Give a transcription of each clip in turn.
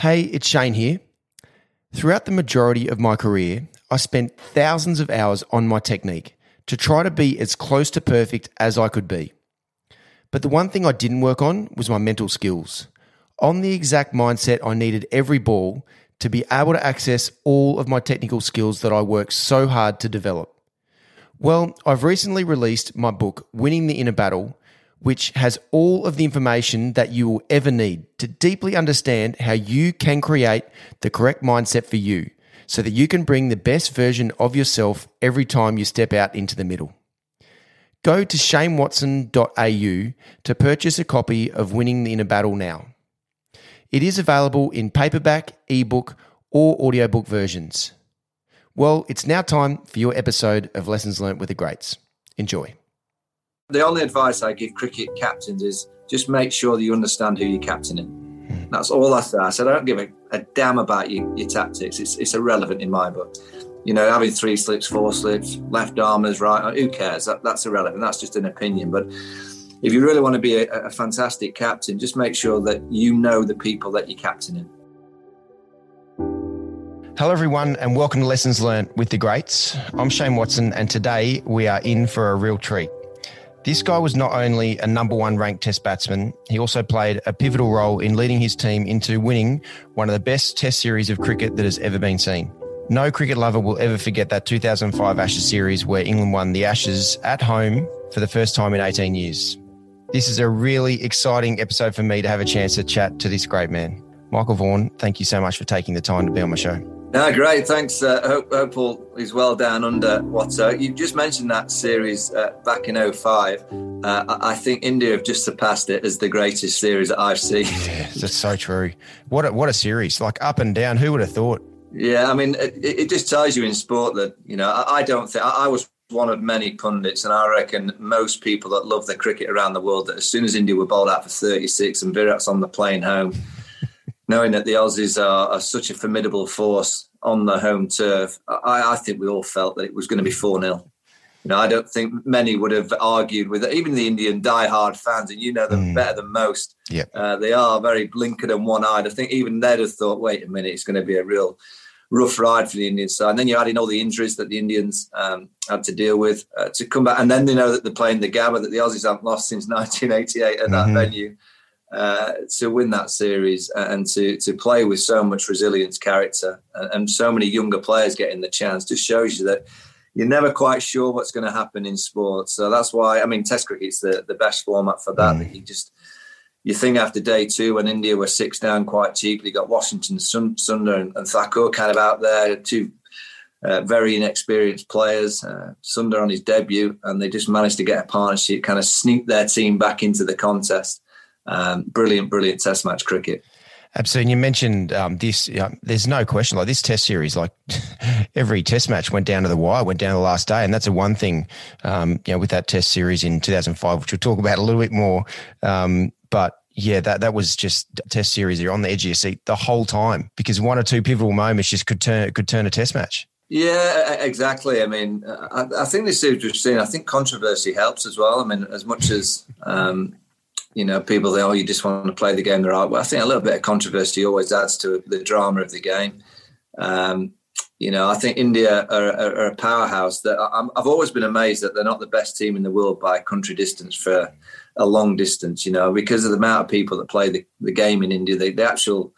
Hey, it's Shane here. Throughout the majority of my career, I spent thousands of hours on my technique to try to be as close to perfect as I could be. But the one thing I didn't work on was my mental skills. On the exact mindset I needed every ball to be able to access all of my technical skills that I worked so hard to develop. Well, I've recently released my book, Winning the Inner Battle, which has all of the information that you will ever need to deeply understand how you can create the correct mindset for you so that you can bring the best version of yourself every time you step out into the middle. Go to shanewatson.au to purchase a copy of Winning the Inner Battle now. It is available in paperback, ebook, or audiobook versions. Well, it's now time for your episode of Lessons Learned with the Greats. Enjoy. The only advice I give cricket captains is just make sure that you understand who you're captaining. That's all I say. I said I don't give a, a damn about your, your tactics. It's, it's irrelevant in my book. You know, having three slips, four slips, left armers, right, who cares? That, that's irrelevant. That's just an opinion. But if you really want to be a, a fantastic captain, just make sure that you know the people that you're captaining. Hello, everyone, and welcome to Lessons Learned with the Greats. I'm Shane Watson, and today we are in for a real treat. This guy was not only a number one ranked test batsman, he also played a pivotal role in leading his team into winning one of the best test series of cricket that has ever been seen. No cricket lover will ever forget that 2005 Ashes series where England won the Ashes at home for the first time in 18 years. This is a really exciting episode for me to have a chance to chat to this great man. Michael Vaughan, thank you so much for taking the time to be on my show. No, great. Thanks. Uh, hope, hope all is well down under what uh, you just mentioned that series uh, back in 05. Uh, I think India have just surpassed it as the greatest series that I've seen. Yeah, that's so true. What a, what a series! Like up and down. Who would have thought? Yeah, I mean, it, it just tells you in sport that you know I, I don't think I, I was one of many pundits, and I reckon most people that love the cricket around the world that as soon as India were bowled out for 36 and Virat's on the plane home knowing that the Aussies are, are, such a formidable force on the home turf, I, I think we all felt that it was going to be 4 0. You know, I don't think many would have argued with it. Even the Indian die-hard fans, and you know them mm. better than most. Yep. Uh, they are very blinkered and one-eyed. I think even they'd have thought, wait a minute, it's going to be a real rough ride for the Indians side. And then you're adding all the injuries that the Indians um, had to deal with uh, to come back. And then they know that they're playing the Gabba that the Aussies haven't lost since 1988 at that mm-hmm. venue uh, to win that series and to to play with so much resilience, character, and, and, so many younger players getting the chance just shows you that you're never quite sure what's going to happen in sports. So that's why I mean, Test cricket's the the best format for that. Mm. That you just you think after day two when India were six down quite cheaply, got Washington, Sundar, and, and Thakur kind of out there, two uh, very inexperienced players. Uh, Sundar on his debut, and they just managed to get a partnership, kind of sneak their team back into the contest. Um, brilliant, brilliant Test match cricket. Absolutely. And You mentioned um, this. there's no question. Like this Test series, like every Test match went down to the wire, went down to the last day, and that's a one thing. Um, you know, with that Test series in 2005, which we'll talk about a little bit more. Um, but yeah, that that was just Test series. You're on the edge of your seat the whole time because one or two pivotal moments just could turn could turn a Test match. Yeah, exactly. I mean, I, I think this series we've seen. I think controversy helps as well. I mean, as much as um, you know, people say, "Oh, you just want to play the game the right way." I think a little bit of controversy always adds to the drama of the game. Um, you know, I think India are, are, are a powerhouse. That i have always been amazed that they're not the best team in the world by country distance for a long distance. You know, because of the amount of people that play the, the game in India, the, the actual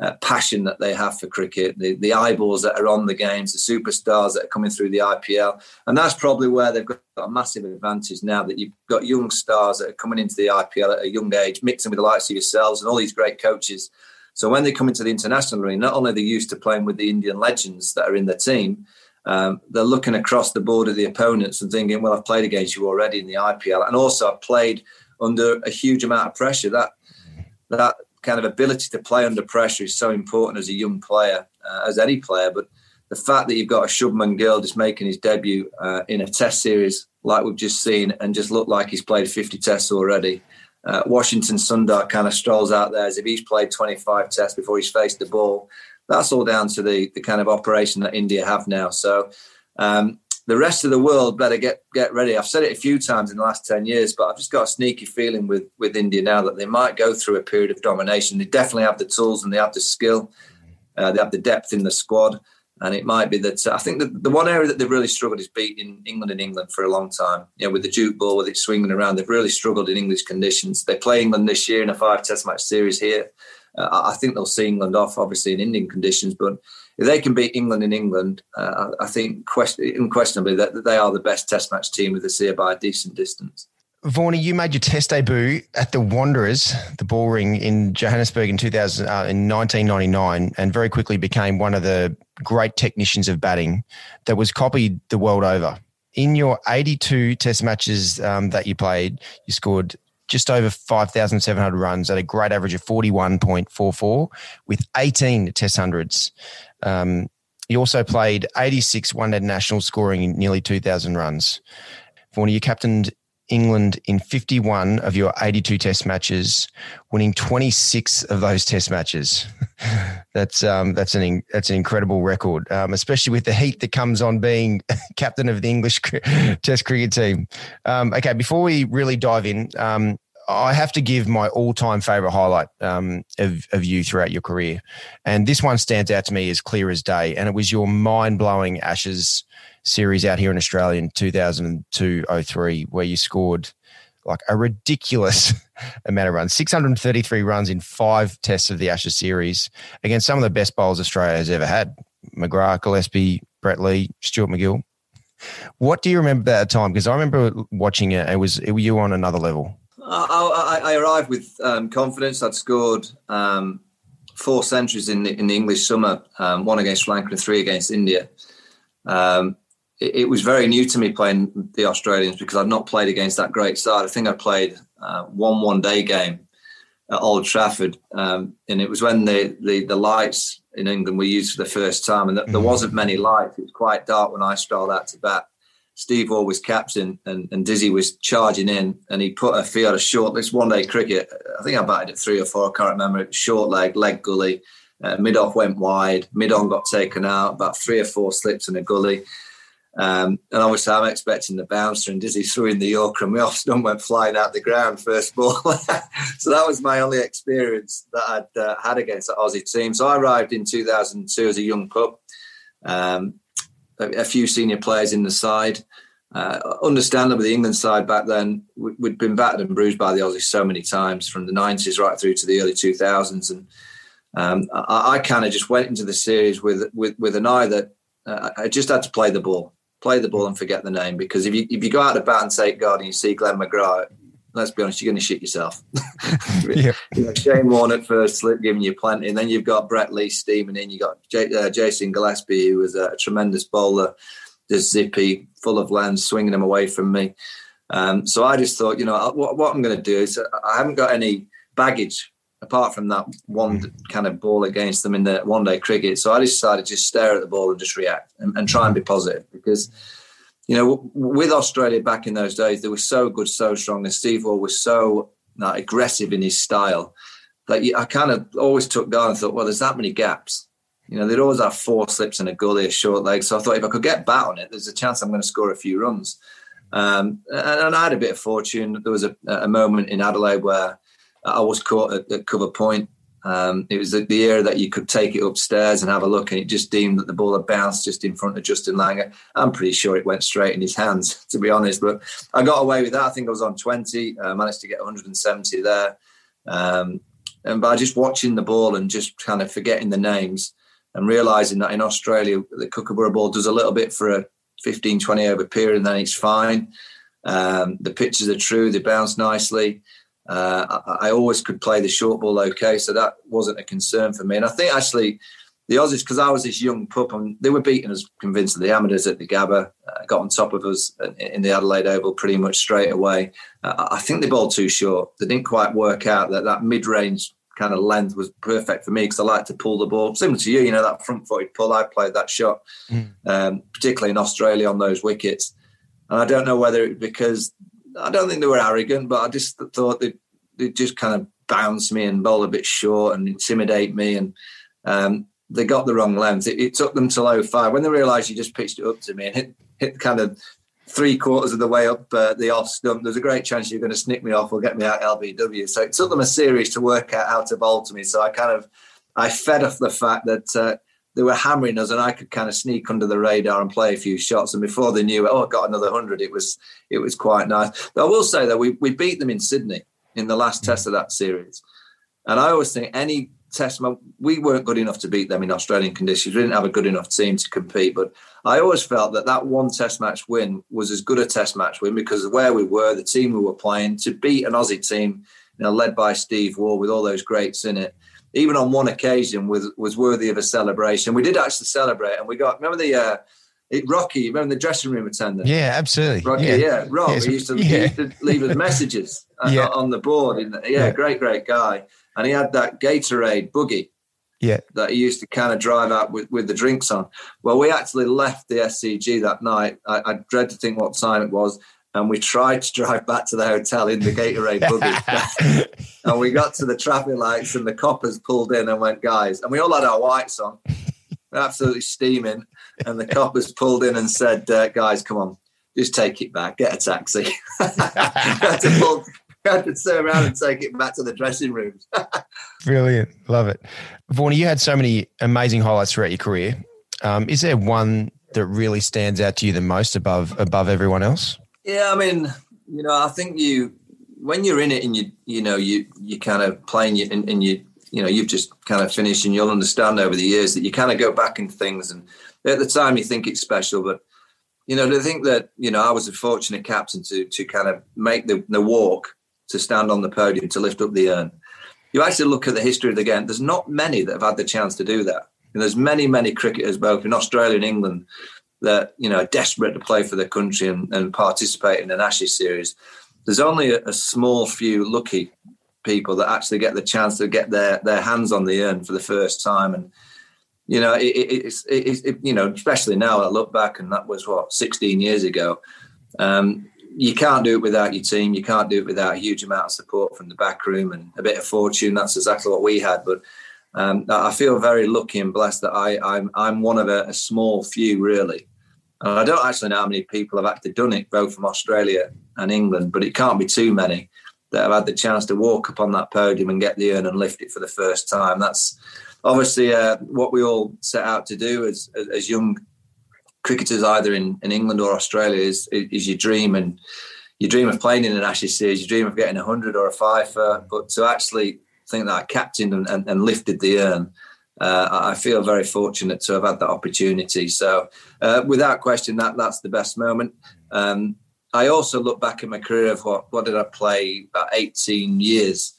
uh, passion that they have for cricket, the, the eyeballs that are on the games, the superstars that are coming through the IPL. And that's probably where they've got a massive advantage now that you've got young stars that are coming into the IPL at a young age, mixing with the likes of yourselves and all these great coaches. So when they come into the international arena, not only are they used to playing with the Indian legends that are in the team, um, they're looking across the board of the opponents and thinking, well, I've played against you already in the IPL. And also I've played under a huge amount of pressure. That that kind of ability to play under pressure is so important as a young player, uh, as any player. But the fact that you've got a Shubman Gill just making his debut uh, in a Test series like we've just seen, and just looked like he's played 50 Tests already. Uh, Washington Sundar kind of strolls out there as if he's played 25 Tests before he's faced the ball. That's all down to the the kind of operation that India have now. So. Um, the rest of the world better get get ready. I've said it a few times in the last ten years, but I've just got a sneaky feeling with with India now that they might go through a period of domination. They definitely have the tools and they have the skill. Uh, they have the depth in the squad, and it might be that uh, I think that the one area that they've really struggled is beating England in England for a long time. You know, with the Duke ball, with it swinging around, they've really struggled in English conditions. They play England this year in a five Test match series here. Uh, I think they'll see England off, obviously in Indian conditions, but if they can beat England in England, uh, I think unquestionably that they are the best Test match team with the here by a decent distance. Vaughany, you made your Test debut at the Wanderers, the Bullring in Johannesburg in 2000 uh, in 1999, and very quickly became one of the great technicians of batting that was copied the world over. In your 82 Test matches um, that you played, you scored just over 5,700 runs at a great average of 41.44 with 18 Test hundreds. Um, he also played 86 one day national scoring nearly 2,000 runs. Vaughany, you captained England in 51 of your 82 test matches, winning 26 of those test matches. that's um, that's an that's an incredible record, um, especially with the heat that comes on being captain of the English Test cricket team. Um, okay, before we really dive in, um, I have to give my all-time favorite highlight um, of, of you throughout your career, and this one stands out to me as clear as day. And it was your mind-blowing Ashes series out here in Australia in 2002-03, where you scored like a ridiculous amount of runs 633 runs in five tests of the Ashes series against some of the best bowlers Australia has ever had McGrath, Gillespie, Brett Lee, Stuart MacGill. What do you remember that time? Because I remember watching it, it was it, you were on another level. I, I, I arrived with um, confidence. I'd scored um, four centuries in the, in the English summer, um, one against Sri Lanka and three against India. Um, it, it, was very new to me playing the Australians because I'd not played against that great side. I think I played uh, one one day game at Old Trafford, um, and it was when the, the, the lights in England were used for the first time, and there mm-hmm. wasn't many lights. It was quite dark when I strolled out to bat. Steve Waugh was captain and, and Dizzy was charging in and he put a field of short, this one day cricket, I think I batted at three or four, I can't remember, short leg, leg gully, uh, mid off went wide, mid on got taken out, about three or four slips in a gully. Um, and obviously, I'm expecting the bouncer, and Dizzy threw in the Yorker, and my off stump went flying out the ground first ball. so that was my only experience that I'd uh, had against the Aussie team. So I arrived in 2002 as a young pup. Um, a, few senior players in the side. Uh, understandably, the England side back then, we'd been battered and bruised by the Aussies so many times from the 90s right through to the early 2000s. And um, I, I kind of just went into the series with, with, with an eye that uh, I just had to play the ball, play the ball and forget the name. Because if you, if you go out to bat and take guard and you see Glenn McGrath, let's be honest, you're going to shit yourself. yeah. you know, Shane Warne at first slip giving you plenty, and then you've got Brett Lee steaming in. You've got J- uh, Jason Gillespie, who was a tremendous bowler, just zippy, full of lens, swinging them away from me. Um, so I just thought, you know, what, what I'm going to do is uh, I haven't got any baggage apart from that one mm. kind of ball against them in the one day cricket. So I decided to just stare at the ball and just react and, and try and be positive because you know, with Australia back in those days, they were so good, so strong, and Steve Waugh was so like, aggressive in his style that I kind of always took down and thought, well, there's that many gaps. You know, they'd always have four slips and a gully, a short leg. So I thought if I could get bat on it, there's a chance I'm going to score a few runs. Um, and, and, I had a bit of fortune. There was a, a moment in Adelaide where I was caught at, at cover point um, it was the, era that you could take it upstairs and have a look, and it just deemed that the ball had bounced just in front of Justin Langer. I'm pretty sure it went straight in his hands, to be honest. But I got away with that. I think I was on 20, uh, managed to get 170 there. Um, and by just watching the ball and just kind of forgetting the names and realizing that in Australia, the Kookaburra ball does a little bit for a 15, 20 over period, and then it's fine. Um, the pitches are true, they bounce nicely. Uh, I, I, always could play the short ball okay, so that wasn't a concern for me. And I think actually the Aussies, because I was this young pup, and they were beating us convincingly. The Amateurs at the Gabba uh, got on top of us in the Adelaide Oval pretty much straight away. Uh, I think they bowled too short. They didn't quite work out that that mid range kind of length was perfect for me because I like to pull the ball. Similar to you, you know, that front footed pull. I played that shot, mm. um, particularly in Australia on those wickets. And I don't know whether it because I don't think they were arrogant, but I just thought they they just kind of bounce me and bowl a bit short and intimidate me. And um, they got the wrong length. It, it, took them till 05 when they realised you just pitched it up to me and hit hit kind of three quarters of the way up uh, the off stump, there's a great chance you're going to snick me off or get me out LBW. So it took them a series to work out how to bowl to me. So I kind of I fed off the fact that uh, they were hammering us, and I could kind of sneak under the radar and play a few shots. And before they knew it, oh, I got another hundred. It was it was quite nice. But I will say that we we beat them in Sydney in the last test of that series, and I always think any test we weren't good enough to beat them in Australian conditions. We didn't have a good enough team to compete, but I always felt that that one test match win was as good a test match win because of where we were, the team we were playing, to beat an Aussie team, you know, led by Steve Waugh with all those greats in it even on one occasion was was worthy of a celebration. We did actually celebrate, and we got remember the uh, it, Rocky. Remember the dressing room attendant? Yeah, absolutely. Rocky, yeah, yeah Rob. Yeah, he, used to, yeah. he used to leave us messages yeah. on the board. The, yeah, yeah, great, great guy. And he had that Gatorade buggy. Yeah, that he used to kind of drive out with, with the drinks on. Well, we actually left the SCG that night. I, I dread to think what time it was and we tried to drive back to the hotel in the Gatorade buggy. and we got to the traffic lights, and the coppers pulled in and went, guys, and we all had our whites on, absolutely steaming. And the coppers pulled in and said, uh, guys, come on, just take it back, get a taxi. had to pull, had to turn around and take it back to the dressing rooms. Brilliant, love it, Vaughan. You had so many amazing highlights throughout your career. Um, is there one that really stands out to you the most above above everyone else? Yeah, I mean, you know, I think you when you're in it and you you know you you kind of playing you and, and you you know you've just kind of finished and you'll understand over the years that you kind of go back in things and at the time you think it's special, but you know to think that you know I was a fortunate captain to to kind of make the, the walk to stand on the podium to lift up the urn. You actually look at the history of the game. There's not many that have had the chance to do that. And there's many, many cricketers, both in Australia and England, that you know are desperate to play for their country and, and participate in an Ashes series. There's only a, a, small few lucky people that actually get the chance to get their their hands on the urn for the first time, and you know it, it, it's it, it, you know especially now I look back and that was what 16 years ago. Um, you can't do it without your team. You can't do it without a huge amount of support from the back room and a bit of fortune. That's exactly what we had, but. Um, I feel very lucky and blessed that I, I'm I'm one of a, a small few really and I don't actually know how many people have actually done it, both from Australia and England, but it can't be too many that have had the chance to walk up on that podium and get the urn and lift it for the first time. That's obviously uh, what we all set out to do as, as young cricketers, either in, in England or Australia, is, is your dream. And you dream of playing in an Ashes series, you dream of getting a 100 or a five, but to actually think that I captained and, and, and lifted the urn uh, I feel very fortunate to have had that opportunity. So, uh, without question, that that's the best moment. Um, I also look back at my career of what what did I play about 18 years,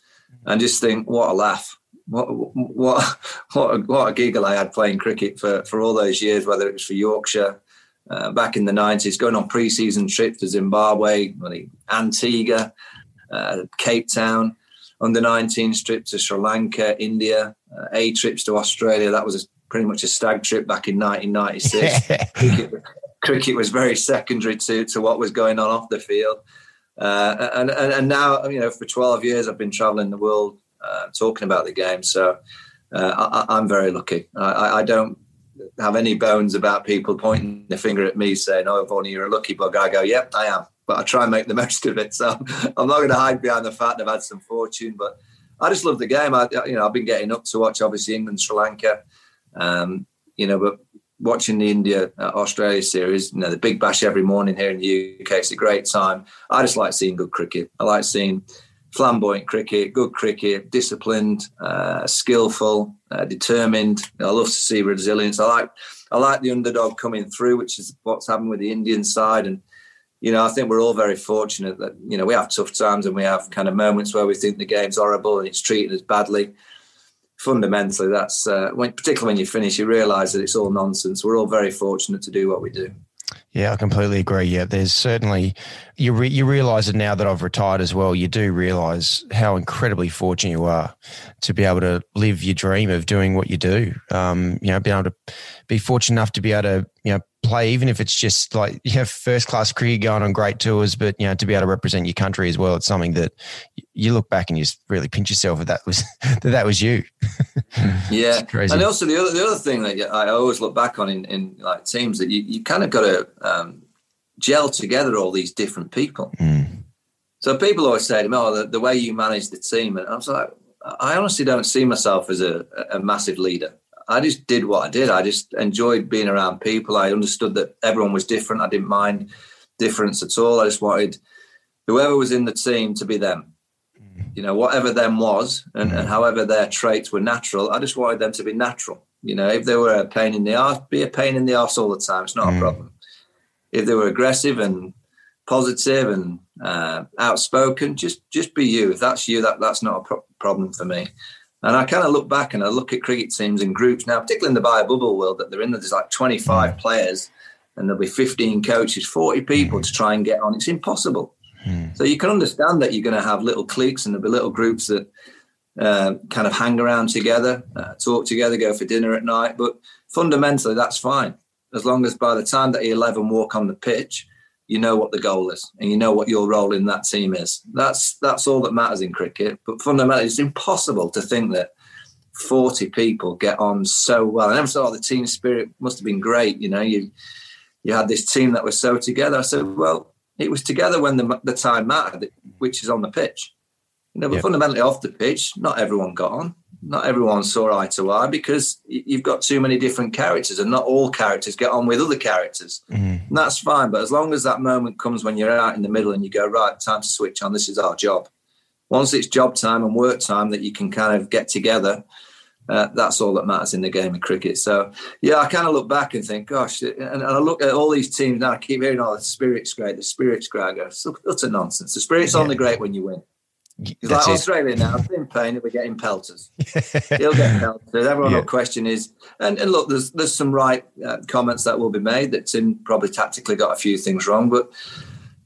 and just think what a laugh, what what what a, what a giggle I had playing cricket for for all those years, whether it was for Yorkshire. Uh, back in the 90s, going on pre-season trips to Zimbabwe, Antigua, uh, Cape Town, under 19 trip to Sri Lanka, India, uh, A trips to Australia. That was a, pretty much a stag trip back in 1996. cricket, cricket, was very secondary to, to what was going on off the field. Uh, and, and, and now, you know, for 12 years, I've been traveling the world uh, talking about the game. So uh, I, am very lucky. I, I, don't have any bones about people pointing the finger at me saying, "Oh, Vaughan, you're a lucky bug." I go, "Yep, I am." but I try and make the most of it. So I'm not going to hide behind the fact I've had some fortune, but I just love the game. I, you know, I've been getting up to watch obviously England, Sri Lanka, um, you know, but watching the India uh, Australia series, you know, the Big Bash every morning here in the UK, it's a great time. I just like seeing good cricket. I like seeing flamboyant cricket, good cricket, disciplined, uh, skillful, uh, determined. I love to see resilience. I like I like the underdog coming through, which is what's happened with the Indian side and you know, I think we're all very fortunate that, you know, we have tough times and we have kind of moments where we think the game's horrible and it's treated us badly. Fundamentally, that's uh, when, particularly when you finish, you realise that it's all nonsense. We're all very fortunate to do what we do. Yeah, I completely agree. Yeah, there's certainly you re, you realize it now that I've retired as well. You do realize how incredibly fortunate you are to be able to live your dream of doing what you do. Um, you know, being able to be fortunate enough to be able to you know play, even if it's just like you have first class cricket going on great tours, but you know to be able to represent your country as well. It's something that you look back and you just really pinch yourself if that was that that was you. yeah, and also the other the other thing that I always look back on in, in like teams that you, you kind of got to um, gel together all these different people. Mm. So people always say to me, "Oh, the, the, way you manage the team," and I was like, I honestly don't see myself as a, a massive leader. I just did what I did. I just enjoyed being around people. I understood that everyone was different. I didn't mind difference at all. I just wanted whoever was in the team to be them. Mm. You know, whatever them was, and, and however their traits were natural, I just wanted them to be natural. You know, if they were a pain in the ass, be a pain in the ass all the time. It's not mm. a problem. If they were aggressive and positive and uh, outspoken, just just be you. If that's you, that that's not a pro- problem for me. And I kind of look back and I look at cricket teams and groups now, particularly in the bio bubble world that they're in. There's like 25 mm. players, and there'll be 15 coaches, 40 people to try and get on. It's impossible. Mm. So you can understand that you're going to have little cliques and there'll be little groups that uh, kind of hang around together, uh, talk together, go for dinner at night. But fundamentally, that's fine as long as by the time that you 11 walk on the pitch, you know what the goal is and you know what your role in that team is. That's that's all that matters in cricket. But fundamentally, it's impossible to think that 40 people get on so well. And I thought the team spirit must have been great. You know, you you had this team that was so together. I said, well, it was together when the, the time mattered, which is on the pitch. You know, but fundamentally off the pitch, not everyone got on. Not everyone saw eye to eye because you've got too many different characters, and not all characters get on with other characters. Mm. And that's fine. But as long as that moment comes when you're out in the middle and you go, right, time to switch on, this is our job. Once it's job time and work time that you can kind of get together, uh, that's all that matters in the game of cricket. So, yeah, I kind of look back and think, gosh, and, and I look at all these teams now. I keep hearing, oh, the spirit's great, the spirit's great. I go, it's utter nonsense. The spirit's yeah. only great when you win. He's like Australia now. In pain, we're getting pelters. He'll get pelters. Everyone yeah. will question is and, and look. There's there's some right uh, comments that will be made that Tim probably tactically got a few things wrong, but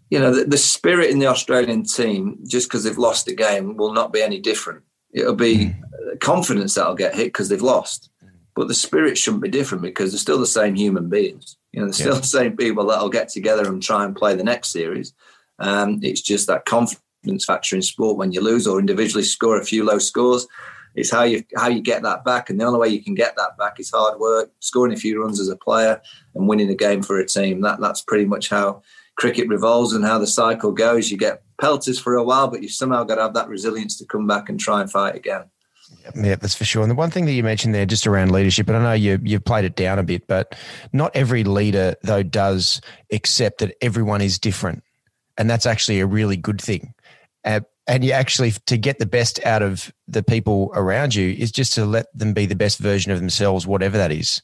you know the, the spirit in the Australian team just because they've lost the game will not be any different. It'll be mm. confidence that'll get hit because they've lost, but the spirit shouldn't be different because they're still the same human beings. You know, they're still yeah. the same people that'll get together and try and play the next series. Um, it's just that confidence confidence factor in sport when you lose or individually score a few low scores. It's how you how you get that back, and the only way you can get that back is hard work, scoring a few runs as a player, and winning a game for a team. That that's pretty much how cricket revolves and how the cycle goes. You get pelters for a while, but you somehow got to have that resilience to come back and try and fight again. Yeah, that's for sure. And the one thing that you mentioned there, just around leadership, and I know you you've played it down a bit, but not every leader though does accept that everyone is different, and that's actually a really good thing. Uh, and you actually to get the best out of the people around you is just to let them be the best version of themselves, whatever that is.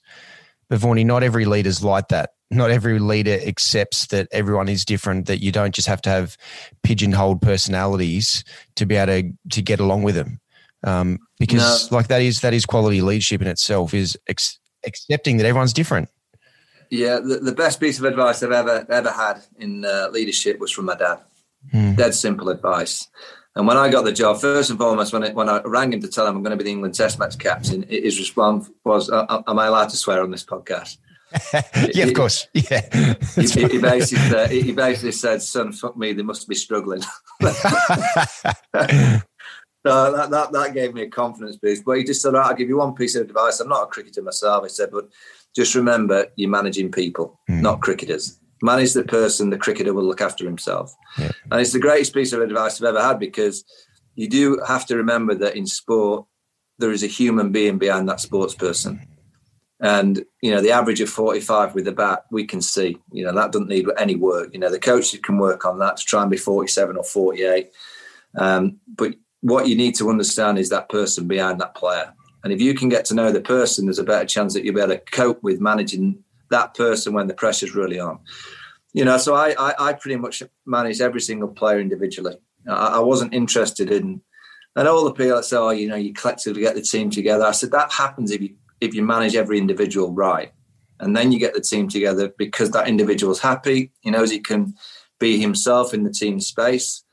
But Vaughany, not every leader's like that. Not every leader accepts that everyone is different. That you don't just have to have pigeonholed personalities to be able to to get along with them. Um, because no. like that is that is quality leadership in itself is ex- accepting that everyone's different. Yeah, the, the, best piece of advice I've ever ever had in uh, leadership was from my dad. Mm. Dead simple advice. And when I got the job, first and foremost, when, it, when I rang him to tell him I'm going to be the England Test match captain, his response was, uh, uh, "Am I allowed to swear on this podcast?" yeah, of course. Yeah. he, he, basically said, he basically said, "Son, fuck me, they must be struggling." so that, that that gave me a confidence boost. But he just said, "I'll give you one piece of advice. I'm not a cricketer myself," he said, "but just remember, you're managing people, mm. not cricketers." Manage the person, the cricketer will look after himself. Yeah. And it's the greatest piece of advice I've ever had because you do have to remember that in sport, there is a human being behind that sports person. And, you know, the average of 45 with the bat, we can see, you know, that doesn't need any work. You know, the coaches can work on that to try and be 47 or 48. Um, but what you need to understand is that person behind that player. And if you can get to know the person, there's a better chance that you'll be able to cope with managing that person when the pressure's really on. You know, so I, I, I pretty much managed every single player individually. I, I wasn't interested in, and all the people that say, oh, you know, you collectively get the team together. I said that happens if you if you manage every individual right, and then you get the team together because that individual's happy. He knows he can be himself in the team space.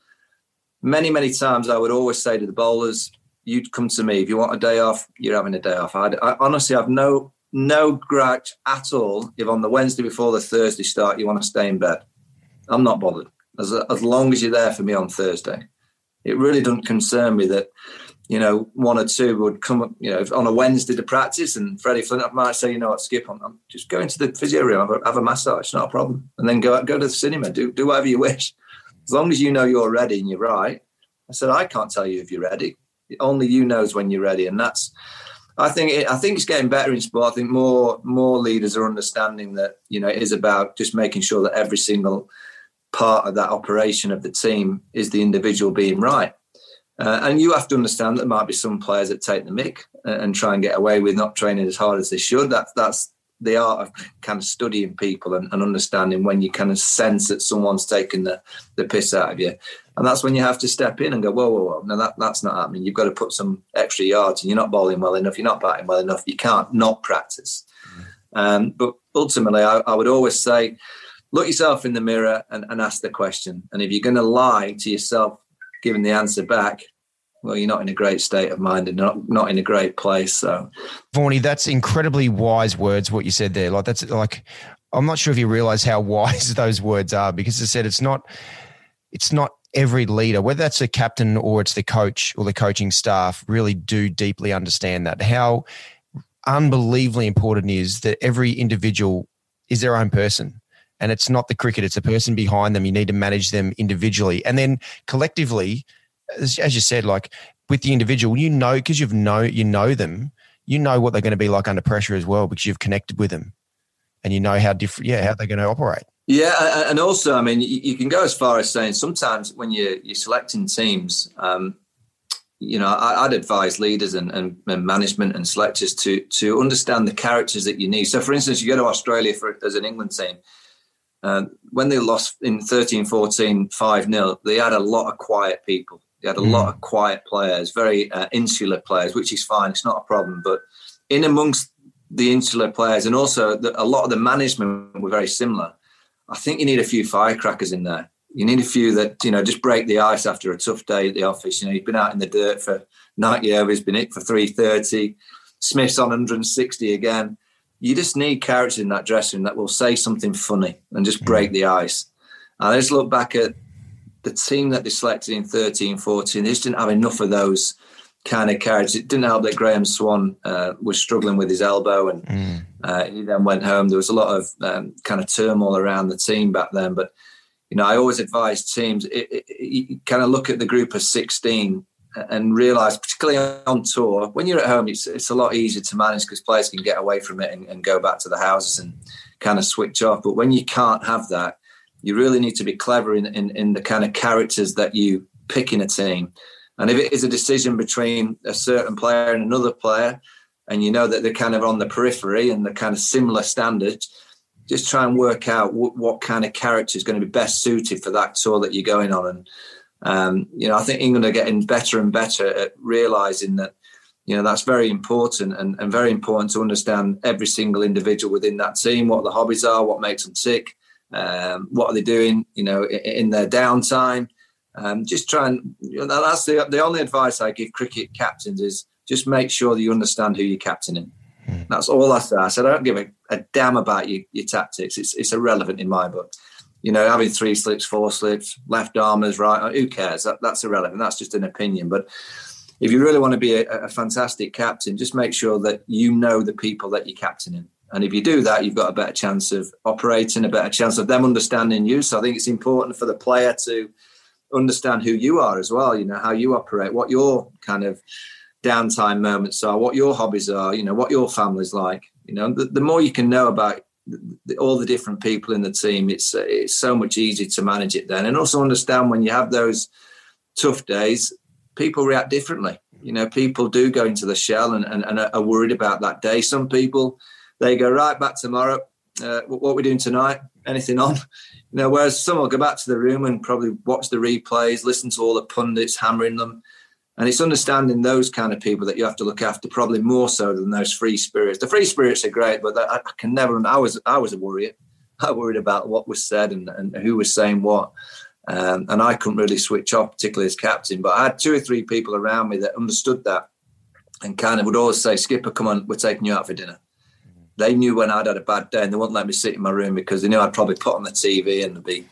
Many, many times I would always say to the bowlers, you'd come to me if you want a day off. You're having a day off. I, I honestly have no no grudge at all if on the Wednesday before the Thursday start you want to stay in bed. I'm not bothered as, as long as you're there for me on Thursday. It really doesn't concern me that you know, one or two would come up, you know, on a Wednesday to practice, and Freddie Flintoff might say, you know what, Skip, I'm, I'm just going to the physio room, have a, have a massage, not a problem, and then go go to the cinema, do do whatever you wish, as long as you know you're ready and you're right. I said, I can't tell you if you're ready. Only you knows when you're ready, and that's. I think it, I think it's getting better in sport. I think more more leaders are understanding that you know it is about just making sure that every single part of that operation of the team is the individual being right uh, and you have to understand that there might be some players that take the mick and try and get away with not training as hard as they should. That, that's the art of kind of studying people and, and, understanding when you kind of sense that someone's taking the, the piss out of you. And that's when you have to step in and go, whoa, whoa, whoa. No, that, that's not happening. You've got to put some extra yards and you're not bowling well enough. You're not batting well enough. You can't not practice. Um, but ultimately, I, I, would always say, look yourself in the mirror and, and ask the question. And if you're going to lie to yourself giving the answer back, well, you're not in a great state of mind and not not in a great place. So, Vaughany, that's incredibly wise words. What you said there, like that's like, I'm not sure if you realize how wise those words are because I said it's not, it's not every leader, whether that's a captain or it's the coach or the coaching staff, really do deeply understand that how unbelievably important is that every individual is their own person and it's not the cricket it's the person behind them you need to manage them individually and then collectively as, as you said like with the individual you know because you've know you know them you know what they're going to be like under pressure as well because you've connected with them and you know how different yeah how they're going to operate yeah and also i mean you, can go as far as saying sometimes when you're, you're selecting teams um, you know, I, would advise leaders and, and, management and selectors to to understand the characters that you need. So, for instance, you go to Australia for, as an England team, um, when they lost in 13 14 5 0, they had a lot of quiet people. They had a mm. lot of quiet players, very uh, insular players, which is fine. It's not a problem. But in amongst the insular players, and also the, a lot of the management were very similar. I think you need a few firecrackers in there. You need a few that you know just break the ice after a tough day at the office. You know, you've been out in the dirt for 90 overs, been hit for 330. Smith's on 160 again you just need characters in that dressing room that will say something funny and just break mm. the ice. And I just look back at the team that they selected in 13, 14. They just didn't have enough of those kind of characters. It didn't help that Graeme Swann uh, was struggling with his elbow and mm. uh, he then went home. There was a lot of um, kind of turmoil around the team back then. But, you know, I always advise teams, it, it, it, kind of look at the group of 16 and realize, particularly on tour, when you're at home, it's, it's a lot easier to manage because players can get away from it and, and, go back to the houses and kind of switch off. But when you can't have that, you really need to be clever in, in, in the kind of characters that you pick in a team. And if it is a decision between a certain player and another player, and you know that they're kind of on the periphery and the kind of similar standards, just try and work out what, what kind of character is going to be best suited for that tour that you're going on. And um, you know, I think England are getting better and better at realizing that, you know, that's very important and, and very important to understand every single individual within that team, what the hobbies are, what makes them tick, um, what are they doing, you know, in, in their downtime. Um, just try and, you know, that's the, the only advice I give cricket captains is just make sure that you understand who you're captaining. Hmm. That's all I say. I said, I don't give a, a damn about your, your tactics. It's, it's irrelevant in my book you know, having three slips, four slips, left armers, right, who cares? That, that's irrelevant. That's just an opinion. But if you really want to be a, a, fantastic captain, just make sure that you know the people that you're captaining. And if you do that, you've got a better chance of operating, a better chance of them understanding you. So I think it's important for the player to understand who you are as well, you know, how you operate, what your kind of downtime moments are, what your hobbies are, you know, what your family's like. You know, the, the more you can know about the, all the different people in the team, it's it's so much easier to manage it then, and also understand when you have those tough days, people react differently. You know, people do go into the shell and, and, and are worried about that day. Some people they go right back tomorrow. Uh, what are we doing tonight? Anything on? You know, whereas some will go back to the room and probably watch the replays, listen to all the pundits hammering them, and it's understanding those kind of people that you have to look after, probably more so than those free spirits. The free spirits are great, but I, I can never. I was I was a worrier. I worried about what was said and, and who was saying what. Um, and I couldn't really switch off, particularly as captain. But I had two or three people around me that understood that and kind of would always say, Skipper, come on, we're taking you out for dinner. They knew when I'd had a bad day and they wouldn't let me sit in my room because they knew I'd probably put on the TV and be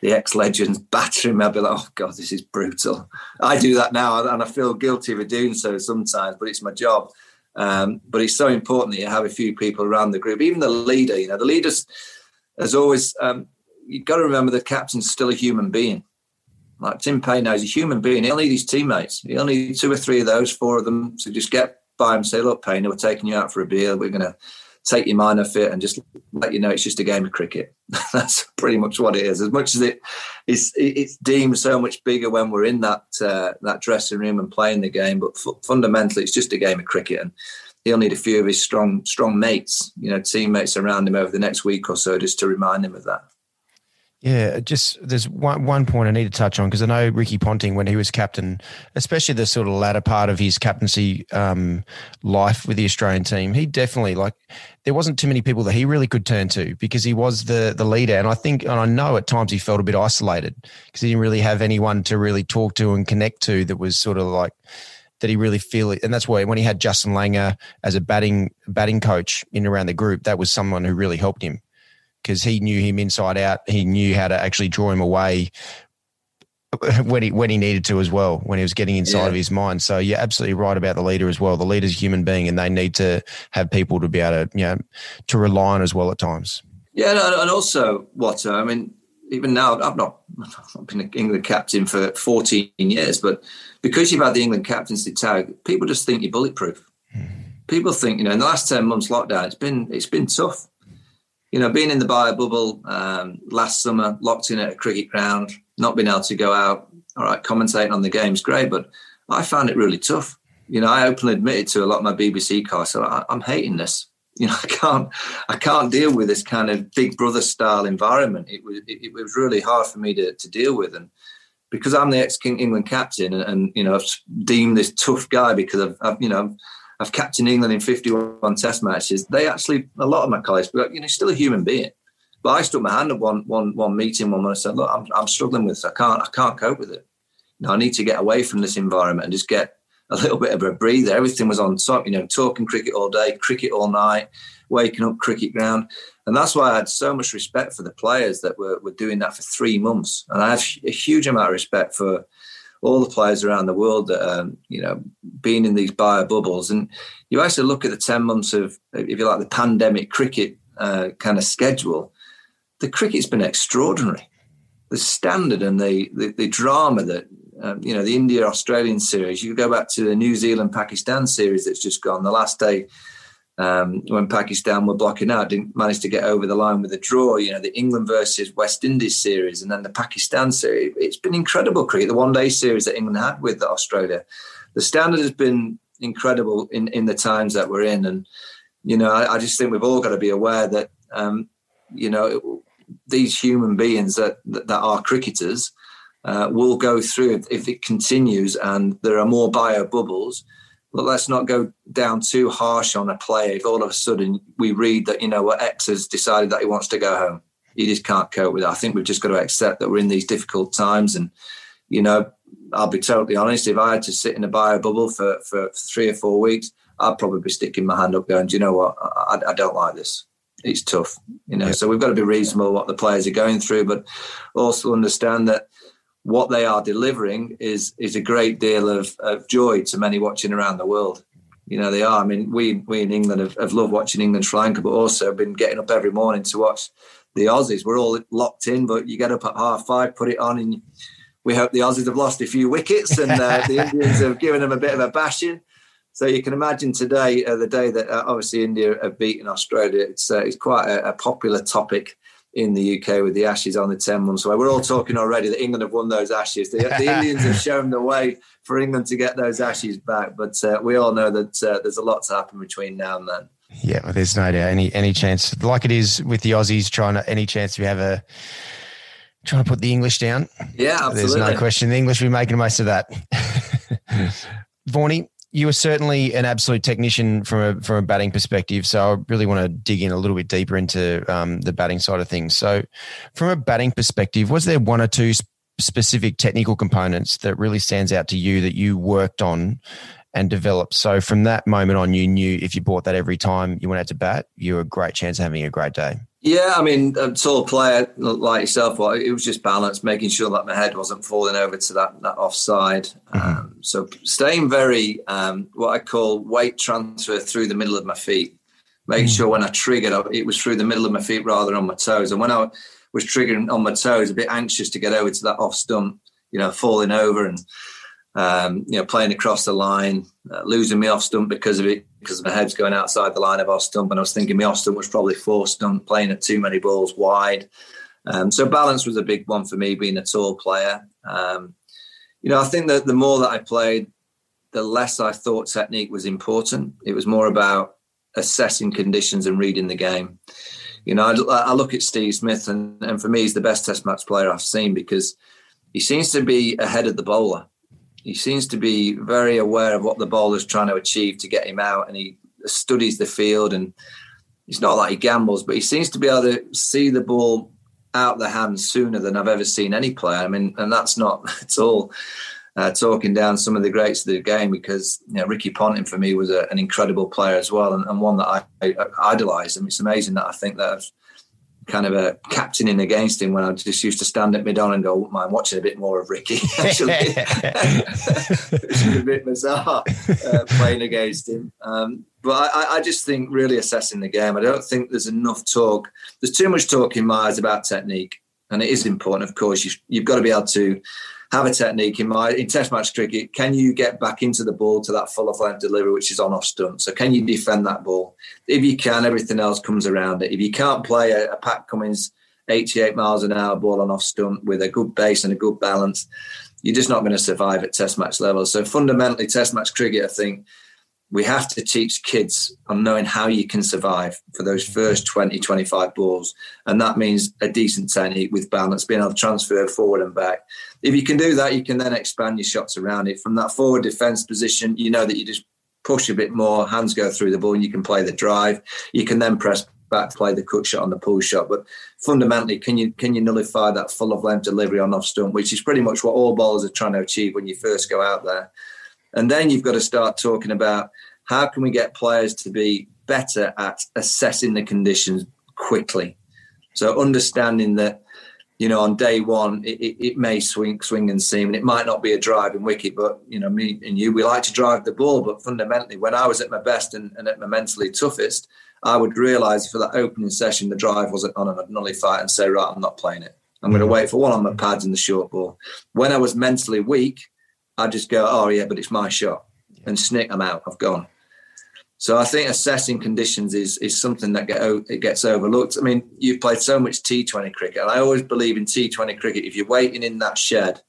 the ex legends battering me, I'd be like, oh God, this is brutal. I do that now and I feel guilty for doing so sometimes, but it's my job. Um, but it's so important that you have a few people around the group, even the leader. You know, the leaders, as always, um, you've got to remember the captain's still a human being. Like Tim Paine now, he's a human being. He'll need his teammates. He'll need two or three of those, four of them. So just get by him, say, look, Paine, we're taking you out for a beer. We're going to take your mind off it and just let you know it's just a game of cricket. That's pretty much what it is. As much as it is, it's deemed so much bigger when we're in that uh, that dressing room and playing the game, but f- fundamentally, it's just a game of cricket. And he'll need a few of his strong strong mates, you know, teammates around him over the next week or so, just to remind him of that. Yeah, just there's one one point I need to touch on because I know Ricky Ponting when he was captain, especially the sort of latter part of his captaincy um, life with the Australian team, he definitely like there wasn't too many people that he really could turn to because he was the the leader, and I think and I know at times he felt a bit isolated because he didn't really have anyone to really talk to and connect to that was sort of like that he really feel it. And that's why when he had Justin Langer as a batting batting coach in around the group, that was someone who really helped him because he knew him inside out. He knew how to actually draw him away when he when he needed to as well when he was getting inside yeah. of his mind. So you're absolutely right about the leader as well. The leader's a human being, and they need to have people to be able to you know to rely on as well at times. Yeah, and also what I mean. Even now, I've not I've been an England captain for 14 years, but because you've had the England captaincy tag, people just think you're bulletproof. Hmm. People think, you know, in the last 10 months lockdown, it's been it's been tough you know, being in the bio bubble um, last summer, locked in at a cricket ground, not being able to go out, all right, commentating on the game's great, but I found it really tough. You know, I openly admitted to a lot of my BBC guys, so I, am hating this. You know, I can't, I can't deal with this kind of Big Brother style environment. It was, it, it was really hard for me to, to deal with, and because I'm the ex England captain, and, and, you know, I've deemed this tough guy because I've, I've you know, I've captained England in 51 Test matches. They actually, a lot of my colleagues, but you know, still a human being. But I stuck my hand at one, one, one meeting one morning and said, "Look, I'm, I'm struggling with this. I can't, I can't cope with it. You know, I need to get away from this environment and just get a little bit of a breather. Everything was on top. You know, talking cricket all day, cricket all night, waking up cricket ground, and that's why I had so much respect for the players that were, were doing that for three months. And I have a huge amount of respect for all the players around the world that um, you know being in these bio bubbles, and you actually look at the ten months of, if you like, the pandemic cricket uh, kind of schedule. The cricket's been extraordinary. The standard and the the, the drama that um, you know the India Australian series. You go back to the New Zealand Pakistan series that's just gone. The last day um, when Pakistan were blocking out, didn't manage to get over the line with a draw. You know, the England versus West Indies series and then the Pakistan series. It's been incredible cricket, the one day series that England had with Australia. The standard has been incredible in, in the times that we're in. And, you know, I, I just think we've all got to be aware that, um, you know, these human beings that, that, that are cricketers uh, will go through if, if it continues and there are more bio bubbles but let's not go down too harsh on a player if all of a sudden we read that, you know, what X has decided that he wants to go home. He just can't cope with it. I think we've just got to accept that we're in these difficult times. And, you know, I'll be totally honest, if I had to sit in a bio bubble for, for three or four weeks, I'd probably be sticking my hand up going, do you know what? I, I don't like this. It's tough, you know. Yeah. So we've got to be reasonable what the players are going through, but also understand that what they are delivering is is a great deal of, of joy to many watching around the world. You know, they are. I mean, we we in England have, have loved watching England Sri Lanka, but also been getting up every morning to watch the Aussies. We're all locked in, but you get up at half five, put it on, and we hope the Aussies have lost a few wickets and uh, the Indians have given them a bit of a bashing. So you can imagine today, uh, the day that uh, obviously India have beaten Australia, it's uh, it's quite a, a popular topic in the UK with the Ashes on the 10 months away. We're all talking already that England have won those Ashes. The, the Indians have shown the way for England to get those Ashes back. But uh, we all know that uh, there's a lot to happen between now and then. Yeah, well, there's no doubt any any chance like it is with the Aussies trying to any chance we have a trying to put the English down. Yeah, absolutely. There's no question the English will be making the most of that. Vaughany, you were certainly an absolute technician from a from a batting perspective. So I really want to dig in a little bit deeper into um, the batting side of things. So, from a batting perspective, was there one or two specific technical components that really stands out to you that you worked on and developed? So from that moment on, you knew if you bought that every time you went out to bat, you were a great chance of having a great day. Yeah, I mean, a tall player like yourself, well, it was just balance, making sure that my head wasn't falling over to that, that offside. Mm-hmm. Um, so staying very, um, what I call weight transfer through the middle of my feet, making mm-hmm. sure when I triggered, it was through the middle of my feet rather than on my toes. And when I was triggering on my toes, a bit anxious to get over to that off stump, you know, falling over and um, you know, playing across the line, uh, losing me off stump because of it, because my head's going outside the line of off stump. And I was thinking my off stump was probably four stump, playing at too many balls wide. Um, so balance was a big one for me, being a tall player. Um, you know, I think that the more that I played, the less I thought technique was important. It was more about assessing conditions and reading the game. You know, I, I look at Steve Smith, and, and for me, he's the best Test match player I've seen because he seems to be ahead of the bowler he seems to be very aware of what the bowler's trying to achieve to get him out, and he studies the field. And it's not like he gambles, but he seems to be able to see the ball out of the hand sooner than I've ever seen any player. I mean, and that's not at all uh, talking down some of the greats of the game because you know Ricky Ponting for me was a, an incredible player as well, and, and one that I, I, idolise. Mean, it's amazing that I think that I've kind of a captaining against him when I just used to stand at mid on and go, I'm watching a bit more of Ricky, actually. it's a bit bizarre uh, playing against him. Um, but I, I, just think really assessing the game, I don't think there's enough talk. There's too much talk in my eyes about technique. And it is important, of course. You, you've got to be able to have a technique in my in test match cricket. Can you get back into the ball to that full of length delivery, which is on off stump? So can you defend that ball? If you can, everything else comes around it. If you can't play a, a Pat Cummins 88 miles an hour ball on off stump with a good base and a good balance, you're just not going to survive at test match level. So fundamentally, test match cricket, I think, we have to teach kids on knowing how you can survive for those mm-hmm. first 20, 25 balls. And that means a decent technique with balance, being able to transfer forward and back. If you can do that, you can then expand your shots around it. From that forward defense position, you know that you just push a bit more, hands go through the ball, and you can play the drive. You can then press back, to play the cut shot on the pull shot. But fundamentally, can you can you nullify that full of length delivery on off stump, which is pretty much what all bowlers are trying to achieve when you first go out there. And then you've got to start talking about how can we get players to be better at assessing the conditions quickly. So understanding that, you know, on day one it, it, it, may swing, swing and seam, and it might not be a driving wicket, but you know, me and you, we like to drive the ball. But fundamentally, when I was at my best and, and at my mentally toughest, I would realise for that opening session the drive wasn't on, and I'd nullify it and say, right, I'm not playing it. I'm going to mm-hmm. wait for one on my pads and the short ball. When I was mentally weak, I'd just go, oh yeah, but it's my shot, and snick, I'm out, I've gone. So I think assessing conditions is is something that get it gets overlooked. I mean, you've played so much T20 cricket, and I always believe in T20 cricket. If you're waiting in that shed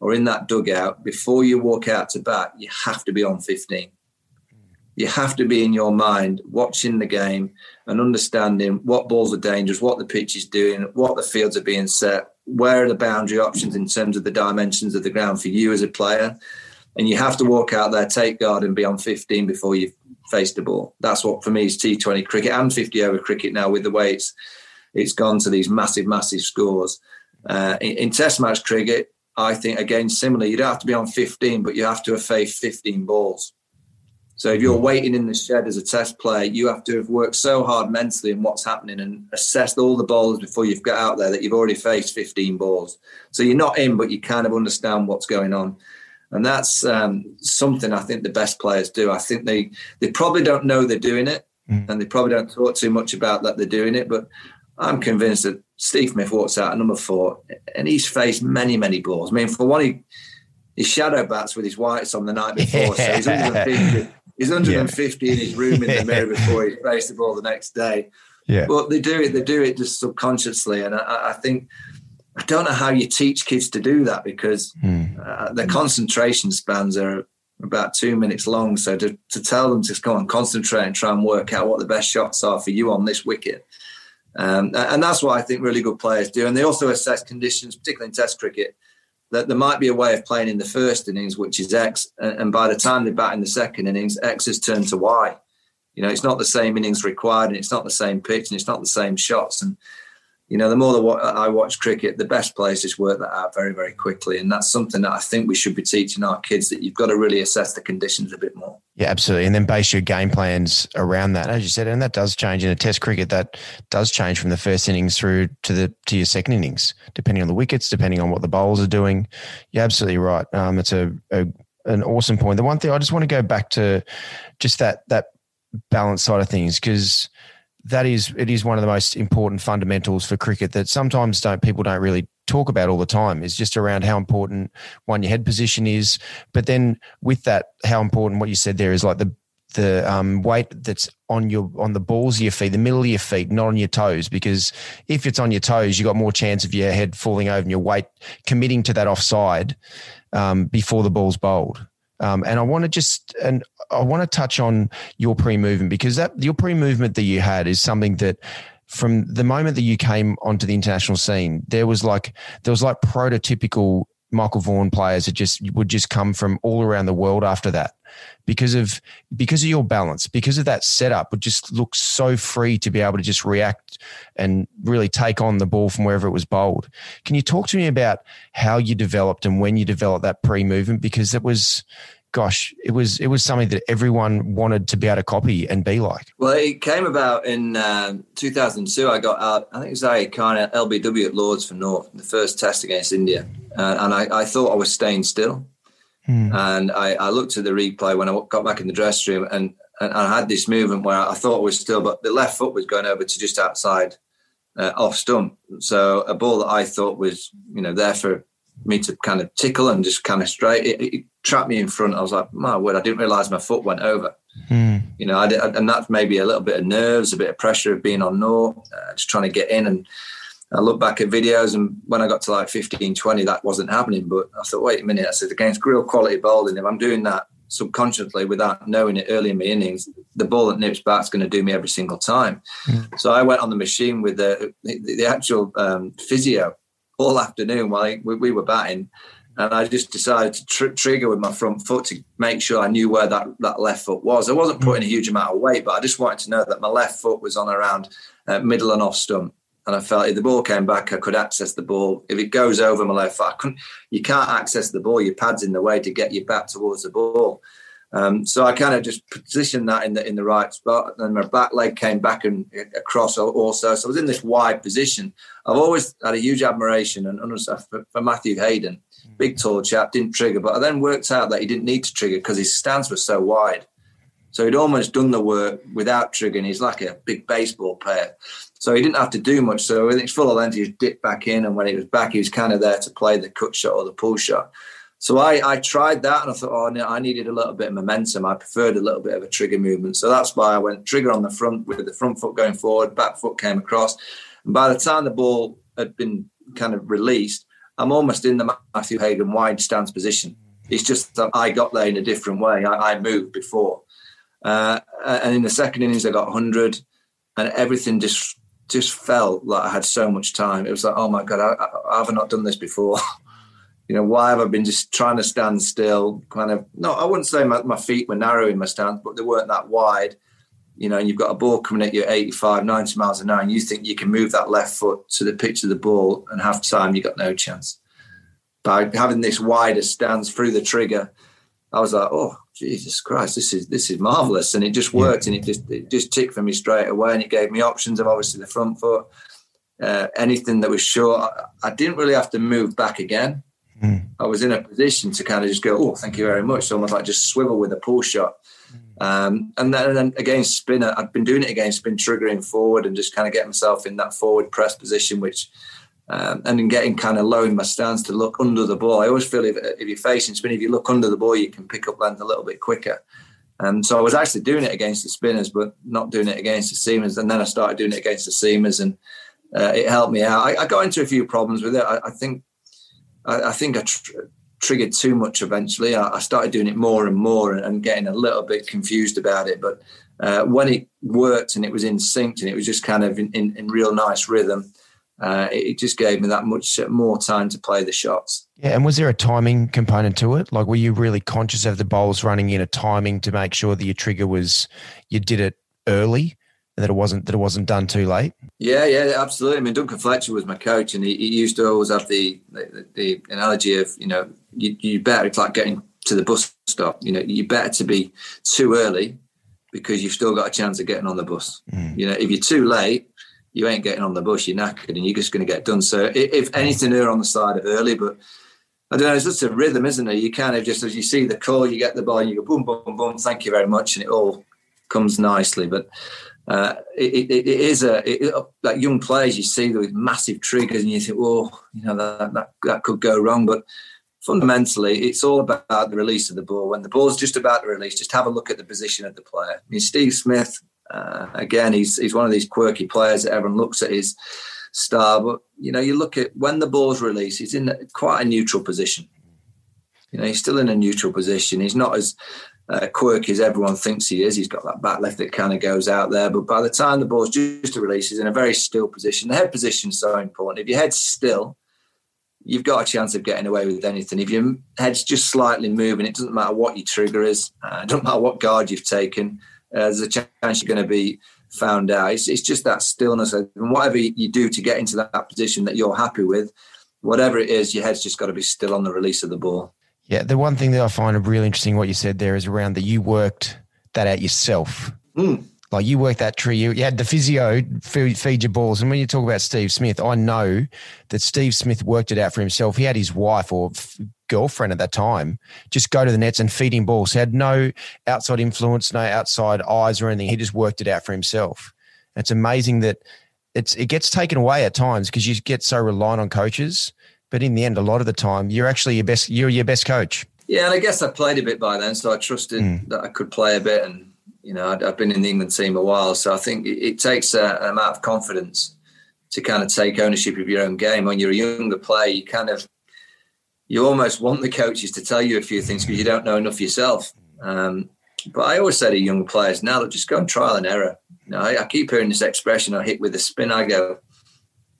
or in that dugout before you walk out to bat, you have to be on 15. You have to be in your mind watching the game and understanding what balls are dangerous, what the pitch is doing, what the fields are being set, where are the boundary options in terms of the dimensions of the ground for you as a player. And you have to walk out there, take guard, and be on 15 before you face the ball. That's what for me is T20 cricket and 50 over cricket now with the way it's it's gone to these massive, massive scores. Uh, in, in, Test match cricket, I think again similarly, you don't have to be on 15, but you have to have faced 15 balls. So if you're waiting in the shed as a test player, you have to have worked so hard mentally in what's happening and assessed all the balls before you've got out there that you've already faced 15 balls. So you're not in, but you kind of understand what's going on and that's um, something I think the best players do. I think they they probably don't know they're doing it, mm. and they probably don't talk too much about that they're doing it. But I'm convinced that Steve Smith walks out at number four, and he's faced many many balls. I mean, for one, he his shadow bats with his whites on the night before, so he's 150. He's 150 yeah. in his room in the mirror before he faced the ball the next day. Yeah. But they do it. They do it just subconsciously, and I, I think I don't know how you teach kids to do that because mm. uh, their concentration spans are about two minutes long. So to, to tell them to go and concentrate and try and work out what the best shots are for you on this wicket. Um, and that's what I think really good players do. And they also assess conditions, particularly in Test cricket, that there might be a way of playing in the first innings, which is X. And by the time they bat in the second innings, X has turned to Y. You know, it's not the same innings required and it's not the same pitch and it's not the same shots. And you know, the more that I watch cricket, the best players work that out very, very quickly. And that's something that I think we should be teaching our kids that you've got to really assess the conditions a bit more. Yeah, absolutely. And then base your game plans around that, as you said. And that does change in a test cricket. That does change from the first innings through to the to your second innings, depending on the wickets, depending on what the bowlers are doing. You're absolutely right. Um, it's a, a an awesome point. The one thing I just want to go back to just that that balance side of things because that is it is one of the most important fundamentals for cricket that sometimes don't people don't really talk about all the time is just around how important one your head position is but then with that how important what you said there is like the the um, weight that's on your on the balls of your feet, the middle of your feet, not on your toes. Because if it's on your toes, you got more chance of your head falling over and your weight committing to that offside um, before the ball's bowled. Um, and I want to just and I want to touch on your pre movement because that your pre movement that you had is something that from the moment that you came onto the international scene, there was like there was like prototypical Michael Vaughan players that just would just come from all around the world after that because of because of your balance, because of that setup would just look so free to be able to just react and really take on the ball from wherever it was bowled. Can you talk to me about how you developed and when you developed that pre-movement? Because it was gosh, it was it was something that everyone wanted to be able to copy and be like. Well, it came about in um, 2002. I got out. I think it was Zaheer kind of LBW at Lords for North, the first test against India, uh, and I, I, thought I was staying still. Hmm. And I, I, looked at the replay when I got back in the dressing room, and, and I had this movement where I thought I was still, but the left foot was going over to just outside uh, off stump. So a ball that I thought was, you know, there for me to kind of tickle and just kind of straight. It, it trapped me in front. I was like, my word, I didn't realize my foot went over. Mm. You know, I did, and that's maybe a little bit of nerves, a bit of pressure of being on no, uh, just trying to get in. And I look back at videos, and when I got to like 15, 20, that wasn't happening. But I thought, wait a minute, I said, against real quality bowling, if I'm doing that subconsciously without knowing it early in my innings, the ball that nips back is going to do me every single time. Mm. So I went on the machine with the, the, the actual um, physio all afternoon while we, we, were batting. And I just decided to tr- trigger with my front foot to make sure I knew where that, that left foot was. I wasn't putting a huge amount of weight, but I just wanted to know that my left foot was on around uh, middle and off stump. And I felt if the ball came back, I could access the ball. If it goes over my left foot, I couldn't. You can't access the ball. Your pad's in the way to get you back towards the ball. Um, so I kind of just positioned that in the in the right spot, and my back leg came back and across also. So I was in this wide position. I've always had a huge admiration and for, for Matthew Hayden, big tall chap, didn't trigger, but I then worked out that he didn't need to trigger because his stance was so wide. So he'd almost done the work without triggering. He's like a big baseball player. So he didn't have to do much. So when it's full of length, he just dipped back in. And when he was back, he was kind of there to play the cut shot or the pull shot. So I, I tried that and I thought, oh, no, I needed a little bit of momentum. I preferred a little bit of a trigger movement. So that's why I went trigger on the front with the front foot going forward, back foot came across. And by the time the ball had been kind of released, I'm almost in the Matthew Hayden wide stance position. It's just that I got there in a different way. I, I moved before. Uh, and in the second innings, I got 100 and everything just just felt like I had so much time. It was like, oh my God, I, I, have not done this before. you know, why have I been just trying to stand still? Kind of, no, I wouldn't say my, my feet were narrow in my stance, but they weren't that wide. You know, and you've got a ball coming at you at 85, 90 miles an hour, and you think you can move that left foot to the pitch of the ball, and half time you got no chance. By having this wider stance through the trigger, I was like, oh Jesus Christ, this is this is marvelous, and it just worked, and it just it just ticked for me straight away, and it gave me options of obviously the front foot, uh, anything that was short. I, I, didn't really have to move back again. Mm. I was in a position to kind of just go, oh, thank you very much, so almost like just swivel with a pull shot. Mm. Um, and then, and then against spin, I've been doing it against spin, triggering forward and just kind of getting myself in that forward press position, which um, and in getting kind of low in my stance to look under the ball. I always feel if, if you're facing spin, if you look under the ball, you can pick up length a little bit quicker. And so I was actually doing it against the spinners, but not doing it against the seamers. And then I started doing it against the seamers, and uh, it helped me out. I, I, got into a few problems with it. I, I think I, I, think I tr- triggered too much eventually. I, I, started doing it more and more and, and, getting a little bit confused about it. But uh, when it worked and it was in sync and it was just kind of in, in, in real nice rhythm, uh, it just gave me that much more time to play the shots. Yeah, and was there a timing component to it? Like, were you really conscious of the bowls running in a timing to make sure that your trigger was you did it early? That it wasn't that it wasn't done too late. Yeah, yeah, absolutely. I mean, Duncan Fletcher was my coach, and he, he used to always have the, the, the analogy of you know you, you better it's like getting to the bus stop. You know, you better to be too early because you've still got a chance of getting on the bus. Mm. You know, if you're too late, you ain't getting on the bus. You're knackered, and you're just going to get done. So, if, if anything, err on the side of early, but I don't know, it's just a rhythm, isn't it? You kind of just, as you see the call, you get the ball, and you go boom, boom, boom, thank you very much, and it all comes nicely. But uh, it, it, it is a it, like young players you see with massive triggers, and you think, oh, you know that, that that could go wrong. But fundamentally, it's all about the release of the ball. When the ball's just about to release, just have a look at the position of the player. I mean, Steve Smith, uh, again, he's he's one of these quirky players that everyone looks at his star. But you know, you look at when the ball's released, he's in quite a neutral position. You know, he's still in a neutral position. He's not as uh, quirky as everyone thinks he is. He's got that back left that kind of goes out there. But by the time the ball's just to release, he's in a very still position. The head position is so important. If your head's still, you've got a chance of getting away with anything. If your head's just slightly moving, it doesn't matter what your trigger is, uh, it doesn't matter what guard you've taken, uh, there's a chance you're going to be found out. It's, it's just that stillness. And whatever you do to get into that position that you're happy with, whatever it is, your head's just got to be still on the release of the ball. Yeah, the one thing that I find really interesting what you said there is around that you worked that out yourself. Mm. Like you worked that tree, you, you had the physio feed, feed, your balls. And when you talk about Steve Smith, I know that Steve Smith worked it out for himself. He had his wife or f- girlfriend at that time just go to the nets and feed him balls. He had no outside influence, no outside eyes or anything. He just worked it out for himself. And it's amazing that it's it gets taken away at times because you get so reliant on coaches but in the end, a lot of the time, you're actually your best. You're your best coach. Yeah, and I guess I played a bit by then, so I trusted mm. that I could play a bit. And you know, i have been in the England team a while, so I think it, it takes a, an amount of confidence to kind of take ownership of your own game. When you're a younger player, you kind of you almost want the coaches to tell you a few things because you don't know enough yourself. Um, but I always say to young players now that just go and trial and error. You know, I, I keep hearing this expression: "I hit with a spin." I go,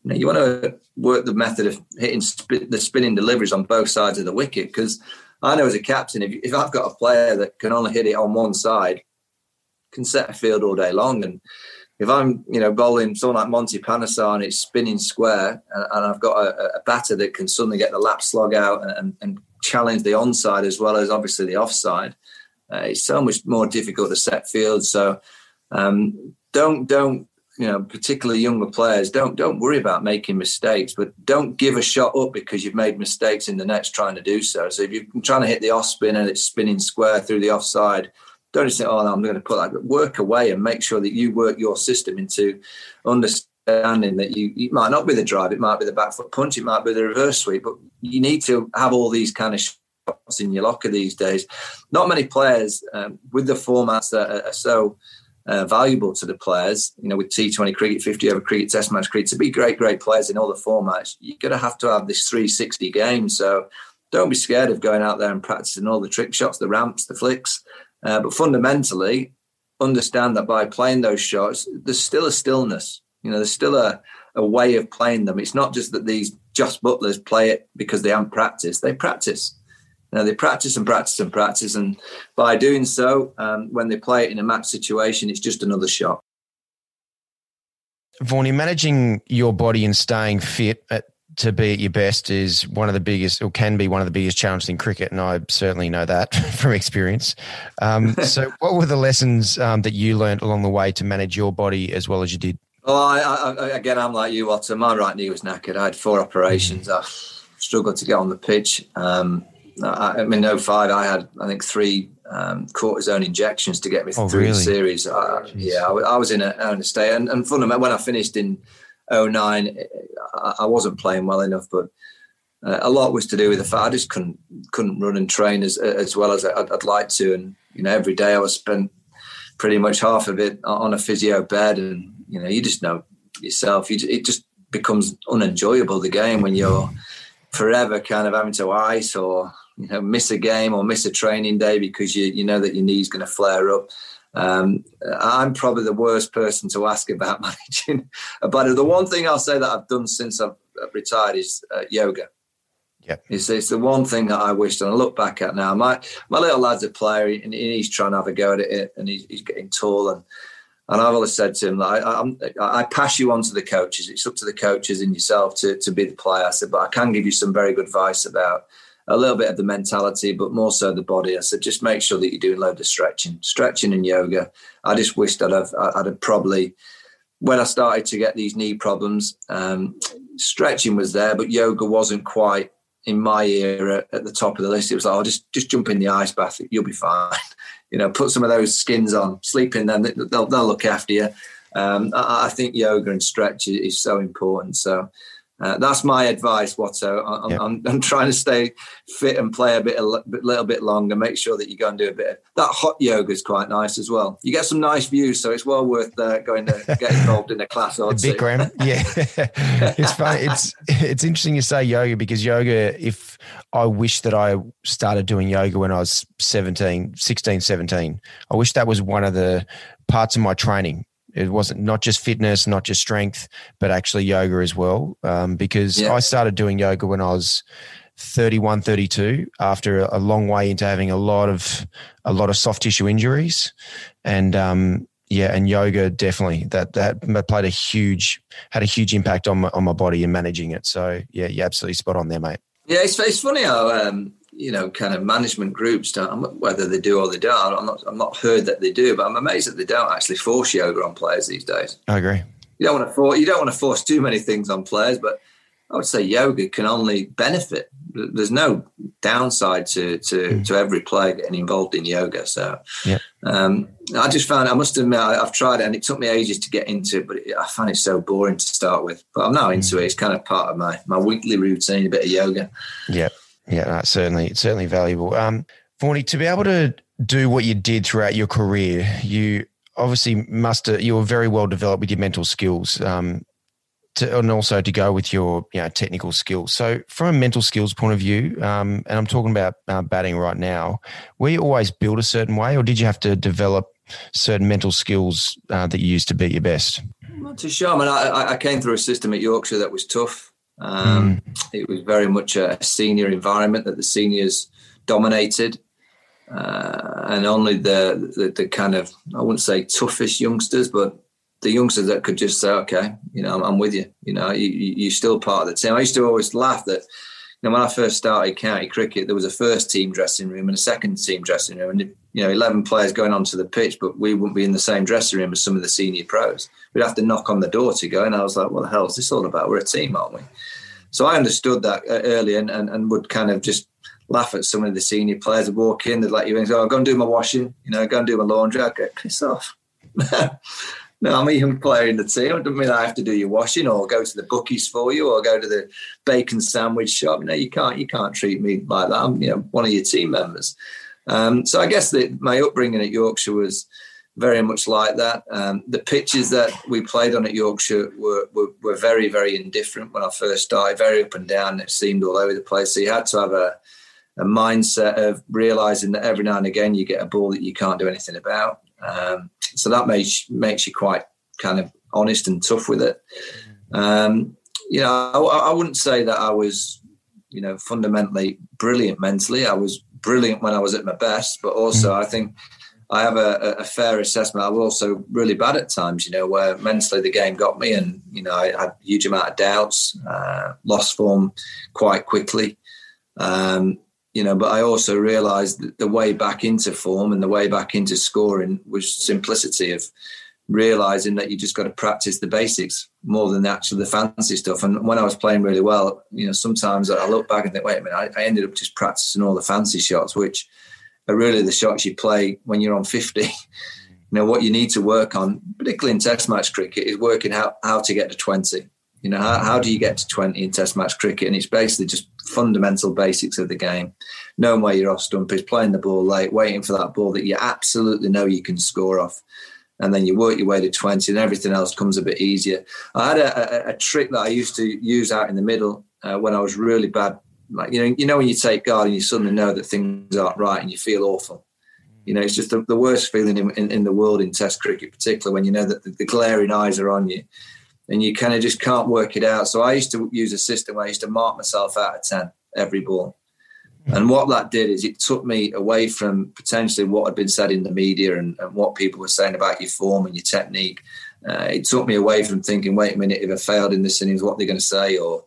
you, know, you want to work the method of hitting sp- the spinning deliveries on both sides of the wicket because I know as a captain, if, if I've got a player that can only hit it on one side, can set a field all day long. And if I'm, you know, bowling someone like Monty Panesar and it's spinning square, and, and I've got a, a, batter that can suddenly get the lap slog out and, and, challenge the onside as well as obviously the offside, uh, it's so much more difficult to set field. So um, don't don't you know, particularly younger players, don't don't worry about making mistakes, but don't give a shot up because you've made mistakes in the nets trying to do so. So if you're trying to hit the off spin and it's spinning square through the offside, don't just think, oh, no, I'm going to put that. But work away and make sure that you work your system into understanding that you it might not be the drive, it might be the back foot punch, it might be the reverse sweep, but you need to have all these kind of shots in your locker these days. Not many players um, with the formats that are, are so uh, valuable to the players. You know, with T20 cricket, 50 over cricket, Test match cricket, to be great, great players in all the formats, you're going to have to have this 360 game. So don't be scared of going out there and practicing all the trick shots, the ramps, the flicks. Uh, but fundamentally, understand that by playing those shots, there's still a stillness. You know, there's still a, a way of playing them. It's not just that these Jos Buttlers play it because they haven't practiced. They practice. Now they practice and practice and practice, and by doing so, um, when they play it in a match situation, it's just another shot. Vaughan, managing your body and staying fit at, to be at your best is one of the biggest, or can be one of the biggest challenges in cricket, and I certainly know that from experience. Um, so, what were the lessons um, that you learned along the way to manage your body as well as you did? Oh, I, I, again, I'm like you, Watto. My right knee was knackered. I had four operations. I struggled to get on the pitch. Um, I, mean, in 05, I had, I think, three um, cortisone injections to get me oh, through really? the series. I, yeah, I, I, was in a, a state. And, and fundamentally, when I finished in 09, I, I wasn't playing well enough, but uh, a lot was to do with the fact I just couldn't couldn't run and train as as well as I'd, I'd like to. And, you know, every day I was spent pretty much half of it on a physio bed. And, you know, you just know yourself, you, it just becomes unenjoyable, the game, when you're forever kind of having to ice or you know miss a game or miss a training day because you you know that your knee's going to flare up. Um, I'm probably the worst person to ask about managing. But the one thing I'll say that I've done since I've retired is uh, yoga. Yeah, it's, it's the one thing that I wished, and I look back at now. My my little lad's a player, and he's trying to have a go at it, and he's, he's getting tall, and And I've always said to him, like, I, I, I, pass you on to the coaches. It's up to the coaches and yourself to, to be the player. I said, but I can give you some very good advice about a little bit of the mentality, but more so the body. I said, just make sure that you're doing loads of stretching, stretching and yoga. I just wished I'd have, I'd have probably, when I started to get these knee problems, um, stretching was there, but yoga wasn't quite in my era at the top of the list. It was like, oh, just just jump in the ice bath, you'll be fine. you know, put some of those skins on, sleep in them, they'll, they'll look after you. Um, I, I, think yoga and stretch is, is so important. So uh, that's my advice, Watto. I'm, yeah. I'm, I'm, trying to stay fit and play a bit, a little bit longer. Make sure that you go and do a bit. Of, that hot yoga is quite nice as well. You get some nice views, so it's well worth uh, going to get involved in a class or two. Bikram, yeah, it's funny. It's it's interesting you say yoga because yoga. If I wish that I started doing yoga when I was 17, 16, 17. I wish that was one of the parts of my training it wasn't not just fitness, not just strength, but actually yoga as well. Um, because yeah. I started doing yoga when I was 31, 32 after a long way into having a lot of a lot of soft tissue injuries, and um, yeah, and yoga definitely that that played a huge had a huge impact on my on my body and managing it. So yeah, you're absolutely spot on there, mate. Yeah, it's, it's funny how um, you know, kind of management groups don't, whether they do or they don't. I'm not, I'm not heard that they do, but I'm amazed that they don't actually force yoga on players these days. I agree. You don't want to force, you don't want to force too many things on players, but I would say yoga can only benefit. There's no downside to to, mm. to every player getting involved in yoga. So, yeah. um, I just found I must admit I, have tried it and it took me ages to get into it, but it, I find it so boring to start with. But I'm now into mm. it. It's kind of part of my my weekly routine, a bit of yoga. Yeah, yeah, certainly it's certainly valuable. Um, Vaughany, to be able to do what you did throughout your career, you obviously must you were very well developed with your mental skills, um, to, and also to go with your you know, technical skills. So, from a mental skills point of view, um, and I'm talking about uh, batting right now, were you always built a certain way, or did you have to develop certain mental skills uh, that you used to be your best? Not too sure. I mean, I, I came through a system at Yorkshire that was tough. Um, mm. It was very much a senior environment that the seniors dominated. Uh, and only the, the, the kind of I wouldn't say toughest youngsters, but the youngsters that could just say, "Okay, you know, I'm, I'm with you." You know, you, you're still part of the team. I used to always laugh that you know, when I first started county cricket, there was a first team dressing room and a second team dressing room, and you know, eleven players going onto the pitch, but we wouldn't be in the same dressing room as some of the senior pros. We'd have to knock on the door to go, and I was like, "What the hell is this all about? We're a team, aren't we?" So I understood that uh, early, and, and, and would kind of just laugh at some of the senior players who walk in, they'd let you in, go, oh, go and do my washing, you know, go and do my laundry. I'd go, piss off. No, I'm player in the team. It doesn't mean I have to do your washing or go to the bookies for you or go to the bacon sandwich shop. No, you can't. You can't treat me like that. I'm, you know, one of your team members. Um, so I guess that my upbringing at Yorkshire was very much like that. Um, the pitches that we played on at Yorkshire were, were, were very, very indifferent when I first started. Very up and down. It seemed all over the place. So you had to have a a mindset of realizing that every now and again you get a ball that you can't do anything about. Um, so that makes makes you quite kind of honest and tough with it. Um, you know, I, I, wouldn't say that I was, you know, fundamentally brilliant mentally. I was brilliant when I was at my best, but also mm. I think I have a, a, fair assessment. I was also really bad at times, you know, where mentally the game got me, and you know, I had a huge amount of doubts, uh, lost form quite quickly. Um, you know, but I also realised that the way back into form and the way back into scoring was simplicity of realizing that you just got to practice the basics more than actually the fancy stuff. And when I was playing really well, you know, sometimes I look back and think, wait a minute, I, I ended up just practicing all the fancy shots, which are really the shots you play when you're on 50. you know, what you need to work on, particularly in test match cricket, is working out how to get to 20. You know, how, how do you get to 20 in test match cricket? And it's basically just fundamental basics of the game. Knowing where your off stump is, playing the ball late, waiting for that ball that you absolutely know you can score off. And then you work your way to 20 and everything else comes a bit easier. I had a, a, a trick that I used to use out in the middle uh, when I was really bad. Like, you know, you know, when you take guard and you suddenly know that things aren't right and you feel awful. You know, it's just the, the worst feeling in, in, in, the world in Test cricket, particularly when you know that the, the glaring eyes are on you and you kind of just can't work it out. So I used to use a system where I used to mark myself out of 10 every ball. And what that did is it took me away from potentially what had been said in the media and, and what people were saying about your form and your technique. Uh, it took me away from thinking, wait a minute, if I failed in this innings, what are they going to say? Or,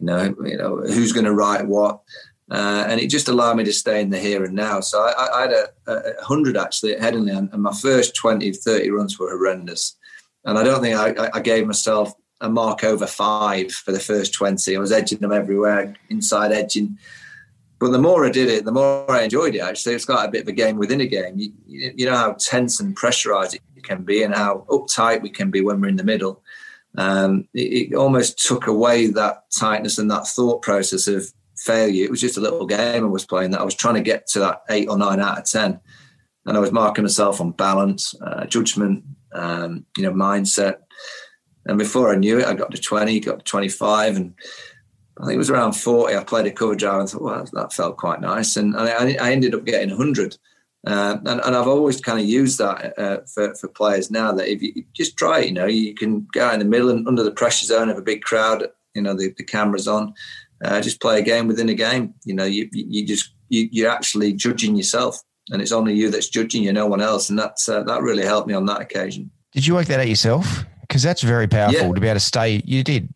you know, you know, who's going to write what? Uh, and it just allowed me to stay in the here and now. So I, I had a, a, 100 actually at Headingley, and my first 20, 30 runs were horrendous. And I don't think I, I gave myself a mark over five for the first 20. I was edging them everywhere, inside edging. But the more I did it, the more I enjoyed it. Actually, it's got a bit of a game within a game. You, you know how tense and pressurized it can be, and how uptight we can be when we're in the middle. Um, it, it, almost took away that tightness and that thought process of failure. It was just a little game I was playing that I was trying to get to that eight or nine out of ten, and I was marking myself on balance, uh, judgment, um, you know, mindset. And before I knew it, I got to twenty, got to twenty-five, and I think it was around forty. I played a cover drive and thought, well, that felt quite nice, and I, I ended up getting hundred. Uh, and, and, I've always kind of used that uh, for, for players now that if you just try it, you know, you can go out in the middle and under the pressure zone of a big crowd, you know, the, the camera's on, uh, just play a game within a game. You know, you you just you, you're actually judging yourself, and it's only you that's judging you, no one else, and that's uh, that really helped me on that occasion. Did you work that out yourself? Because that's very powerful yeah. to be able to stay. You did,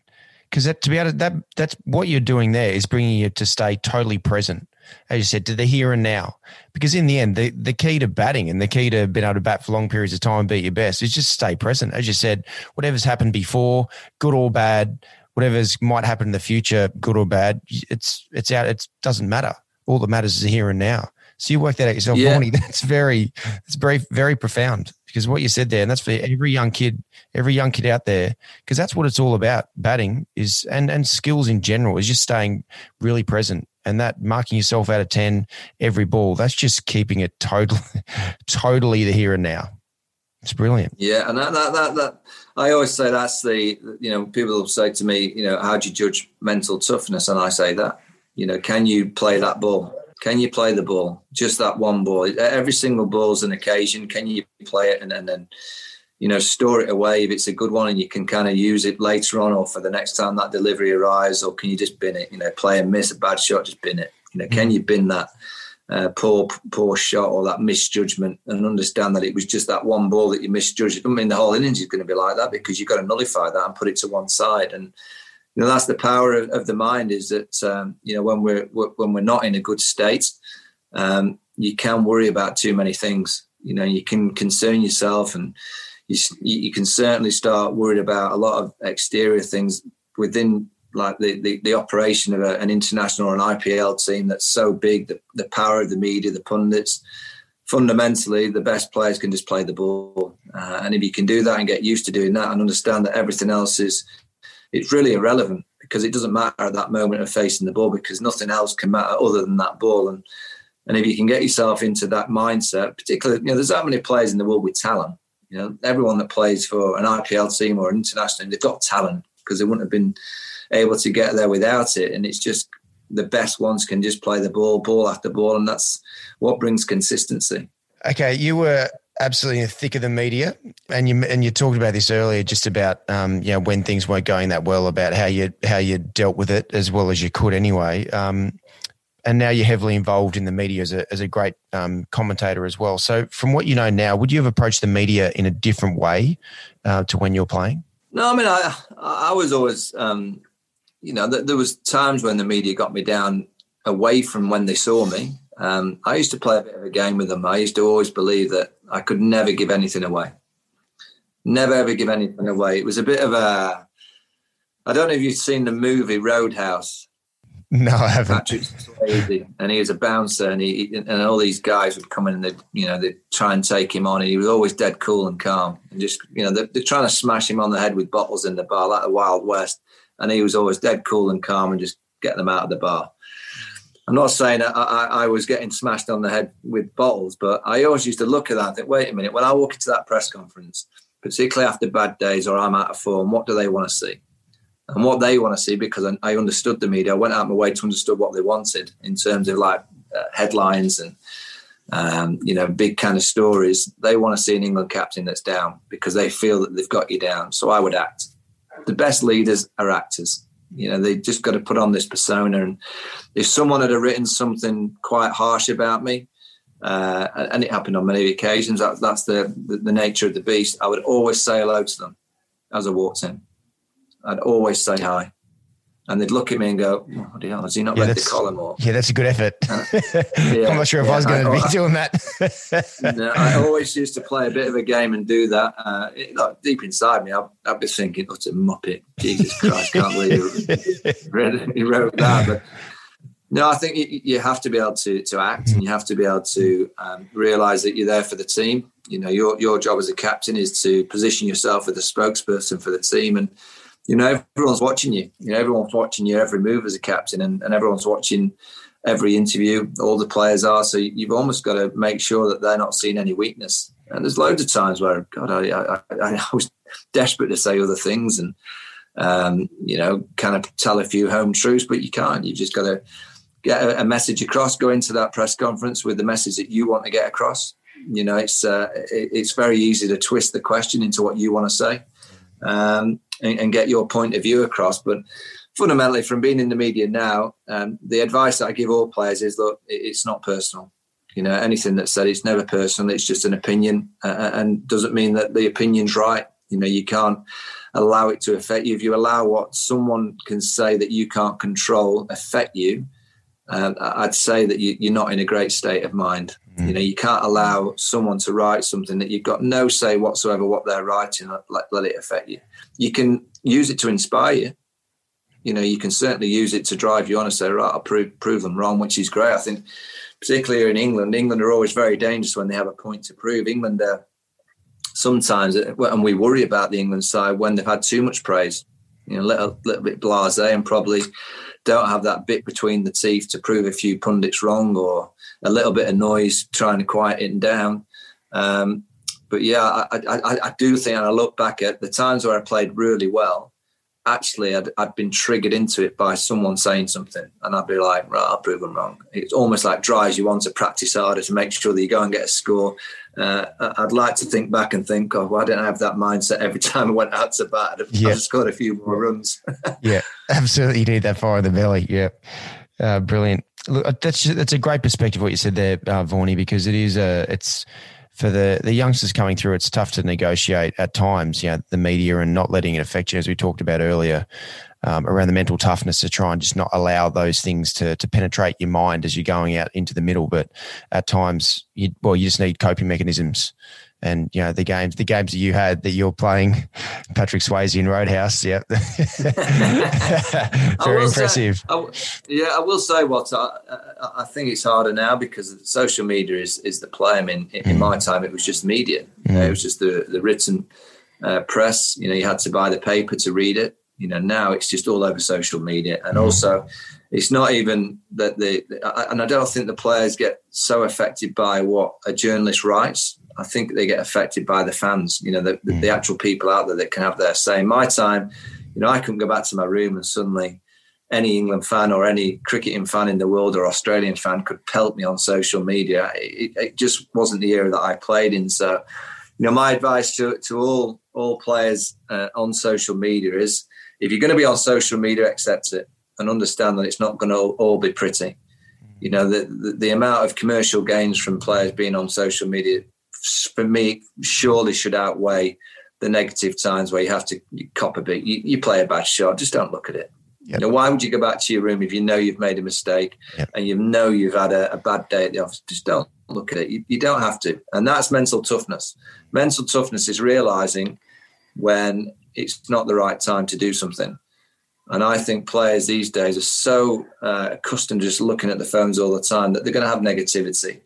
because that to be able to, that that's what you're doing there is bringing you to stay totally present, as you said, to the here and now. Because in the end, the the key to batting and the key to being able to bat for long periods of time and be your best is just stay present. As you said, whatever's happened before, good or bad, whatever's might happen in the future, good or bad, it's it's out. It doesn't matter. All that matters is the here and now. So you work that out yourself, yeah. That's very, it's very, very profound because what you said there, and that's for every young kid, every young kid out there, because that's what it's all about. Batting is and and skills in general is just staying really present and that marking yourself out of ten every ball. That's just keeping it totally, totally the here and now. It's brilliant. Yeah, and that that that, that I always say that's the you know people say to me, you know, how do you judge mental toughness? And I say that you know, can you play that ball? Can you play the ball? Just that one ball. Every single ball's an occasion. Can you play it and, and then you know store it away if it's a good one and you can kind of use it later on or for the next time that delivery arrives or can you just bin it? You know, play and miss a bad shot, just bin it. You know, can mm. you bin that? uh, poor poor shot or that misjudgment and understand that it was just that one ball that you misjudged. I mean, the whole innings is going to be like that because you've got to nullify that and put it to one side. And you know that's the power of, of the mind is that um, you know when we're when we're not in a good state, um, you can worry about too many things. You know, you can concern yourself and. You, you can certainly start worried about a lot of exterior things within like the, the, the operation of a, an international or an IPL team that's so big, the, the power of the media, the pundits, fundamentally, the best players can just play the ball. Uh, and if you can do that and get used to doing that and understand that everything else is, it's really irrelevant because it doesn't matter at that moment of facing the ball because nothing else can matter other than that ball. And and if you can get yourself into that mindset, particularly, you know, there's that many players in the world with talent. You know, everyone that plays for an IPL team or an international, they've got talent because they wouldn't have been able to get there without it. And it's just the best ones can just play the ball, ball after ball, and that's what brings consistency. Okay, you were absolutely in the thick of the media, and you and you talked about this earlier, just about um, you know when things weren't going that well, about how you how you dealt with it as well as you could anyway. Um, and now you're heavily involved in the media as a as a great um, commentator as well. So, from what you know now, would you have approached the media in a different way uh, to when you're playing? No, I mean, I I was always um, you know, th- there was times when the media got me down away from when they saw me. Um, I used to play a bit of a game with them. I used to always believe that I could never give anything away. Never ever give anything away. It was a bit of a. I don't know if you've seen the movie Roadhouse. No, I haven't. Swayze, and he was a bouncer, and he and all these guys would come in and they, you know, they try and take him on, and he was always dead cool and calm, and just, you know, they're, they're trying to smash him on the head with bottles in the bar like the Wild West and he was always dead cool and calm and just get them out of the bar. I'm not saying I, I, I, was getting smashed on the head with bottles, but I always used to look at that and think, wait a minute, when I walk into that press conference, particularly after bad days or I'm out of form, what do they want to see? And what they want to see, because I, I understood the media, I went out of my way to understand what they wanted in terms of like uh, headlines and um, you know big kind of stories. They want to see an England captain that's down because they feel that they've got you down. So I would act the best leaders are actors. You know, they just got to put on this persona. And if someone had written something quite harsh about me, uh, and it happened on many occasions, that, that's the, the, the nature of the beast. I would always say hello to them as I walked in. I'd always say hi and they'd look at me and go, oh, "What the hell? Has he not yeah, read the column?" Or yeah, that's a good effort. Uh, yeah, I'm not sure if yeah, I was going to be I, doing that. no, I always used to play a bit of a game and do that. Uh, it, like, deep inside me, I'd, I'd be thinking, "What a muppet! Jesus Christ, can't believe he wrote, he wrote that." But no, I think you, you, have to be able to to act, and you have to be able to um, realize that you're there for the team. You know, your your job as a captain is to position yourself as a spokesperson for the team and you know, everyone's watching you. You know, everyone's watching your every move as a captain, and, and everyone's watching every interview. All the players are. So you've almost got to make sure that they're not seeing any weakness. And there's loads of times where, God, I, I, I was desperate to say other things and, um, you know, kind of tell a few home truths, but you can't. You've just got to get a, a, message across, go into that press conference with the message that you want to get across. You know, it's uh, it, it's very easy to twist the question into what you want to say. Um, and, and, get your point of view across. But fundamentally, from being in the media now, um, the advice that I give all players is look, it's not personal. You know, anything that's said, it's never personal. It's just an opinion, uh, and doesn't mean that the opinion's right. You know, you can't allow it to affect you. If you allow what someone can say that you can't control affect you, uh, I'd say that you, are not in a great state of mind. Mm. You know, you can't allow someone to write something that you've got no say whatsoever what they're writing. Let, let it affect you. You can use it to inspire you. You know, you can certainly use it to drive you on and say, right, I'll prove, prove them wrong, which is great. I think, particularly here in England, England are always very dangerous when they have a point to prove. England are sometimes, and we worry about the England side when they've had too much praise. You know, a little, little bit blasé and probably don't have that bit between the teeth to prove a few pundits wrong or a little bit of noise trying to quiet it down. Um, but yeah, I, I, I, do think, and I look back at the times where I played really well. Actually, I'd, I'd been triggered into it by someone saying something, and I'd be like, "Right, I'll prove them wrong." It's almost like drives you on to practice harder to make sure that you go and get a score. Uh, I'd like to think back and think, "Oh, why didn't I have that mindset every time I went out to bat? I'd yeah. scored a few more runs." yeah, absolutely. You need that fire in the belly. Yeah, uh, brilliant. Look, that's that's a great perspective what you said there, uh, Vaughany, because it is a it's for the the youngsters coming through. It's tough to negotiate at times. You know, the media and not letting it affect you, as we talked about earlier, um, around the mental toughness to try and just not allow those things to to penetrate your mind as you're going out into the middle. But at times, you well, you just need coping mechanisms and you know the games the games that you had that you're playing Patrick Swayze in Roadhouse yeah. Very impressive say, I, yeah I will say what I, I, think it's harder now because social media is is the play I mean in, in mm. my time it was just media. Mm. it was just the the written uh, press. You know you had to buy the paper to read it. You know now it's just all over social media. And mm. also it's not even that the and I don't think the players get so affected by what a journalist writes I think they get affected by the fans, you know, the, mm. the actual people out there that can have their say. In My time, you know, I couldn't go back to my room and suddenly any England fan or any cricketing fan in the world or Australian fan could pelt me on social media. It, it just wasn't the era that I played in. So, you know, my advice to, to all all players uh, on social media is if you're going to be on social media, accept it and understand that it's not going to all be pretty. You know, the, the, the amount of commercial gains from players being on social media for me, surely should outweigh the negative times where you have to cop a bit. You, you play a bad shot, just don't look at it. Yep. You know, why would you go back to your room if you know you've made a mistake yep. and you know you've had a, a, bad day at the office? Just don't look at it. You, you don't have to. And that's mental toughness. Mental toughness is realizing when it's not the right time to do something. And I think players these days are so uh, accustomed to just looking at the phones all the time that they're going to have negativity.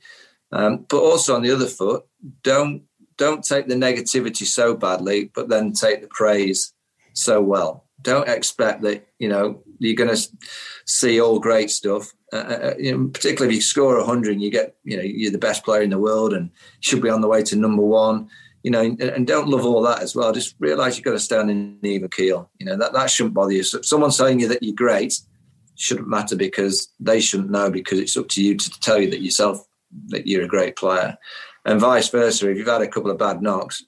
Um, but also on the other foot, don't don't take the negativity so badly, but then take the praise so well. Don't expect that you know you're going to see all great stuff. Uh, uh, uh, you know, particularly if you score hundred and you get you know you're the best player in the world and should be on the way to number one. You know, and, and don't love all that as well. Just realize you've got to stand in even keel. You know that that shouldn't bother you. So someone telling you that you're great shouldn't matter because they shouldn't know because it's up to you to tell you that yourself that you're a great player. And vice versa, if you've had a couple of bad knocks,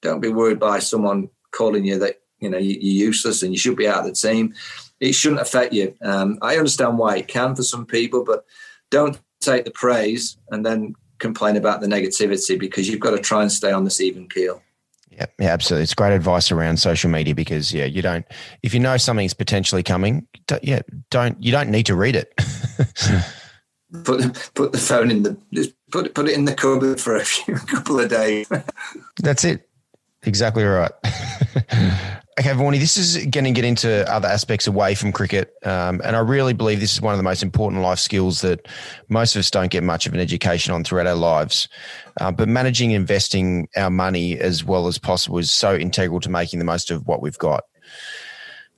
don't be worried by someone calling you that you know you, are useless and you should be out of the team. It shouldn't affect you. Um, I understand why it can for some people, but don't take the praise and then complain about the negativity because you've got to try and stay on this even keel. Yeah, yeah, absolutely. It's great advice around social media because yeah, you don't if you know something's potentially coming, don't, yeah, don't you don't need to read it. put put the phone in the put put it in the cupboard for a few couple of days. That's it. Exactly right. okay, Vaughany, this is going to get into other aspects away from cricket. Um, and I really believe this is one of the most important life skills that most of us don't get much of an education on throughout our lives. Uh, but managing investing our money as well as possible is so integral to making the most of what we've got.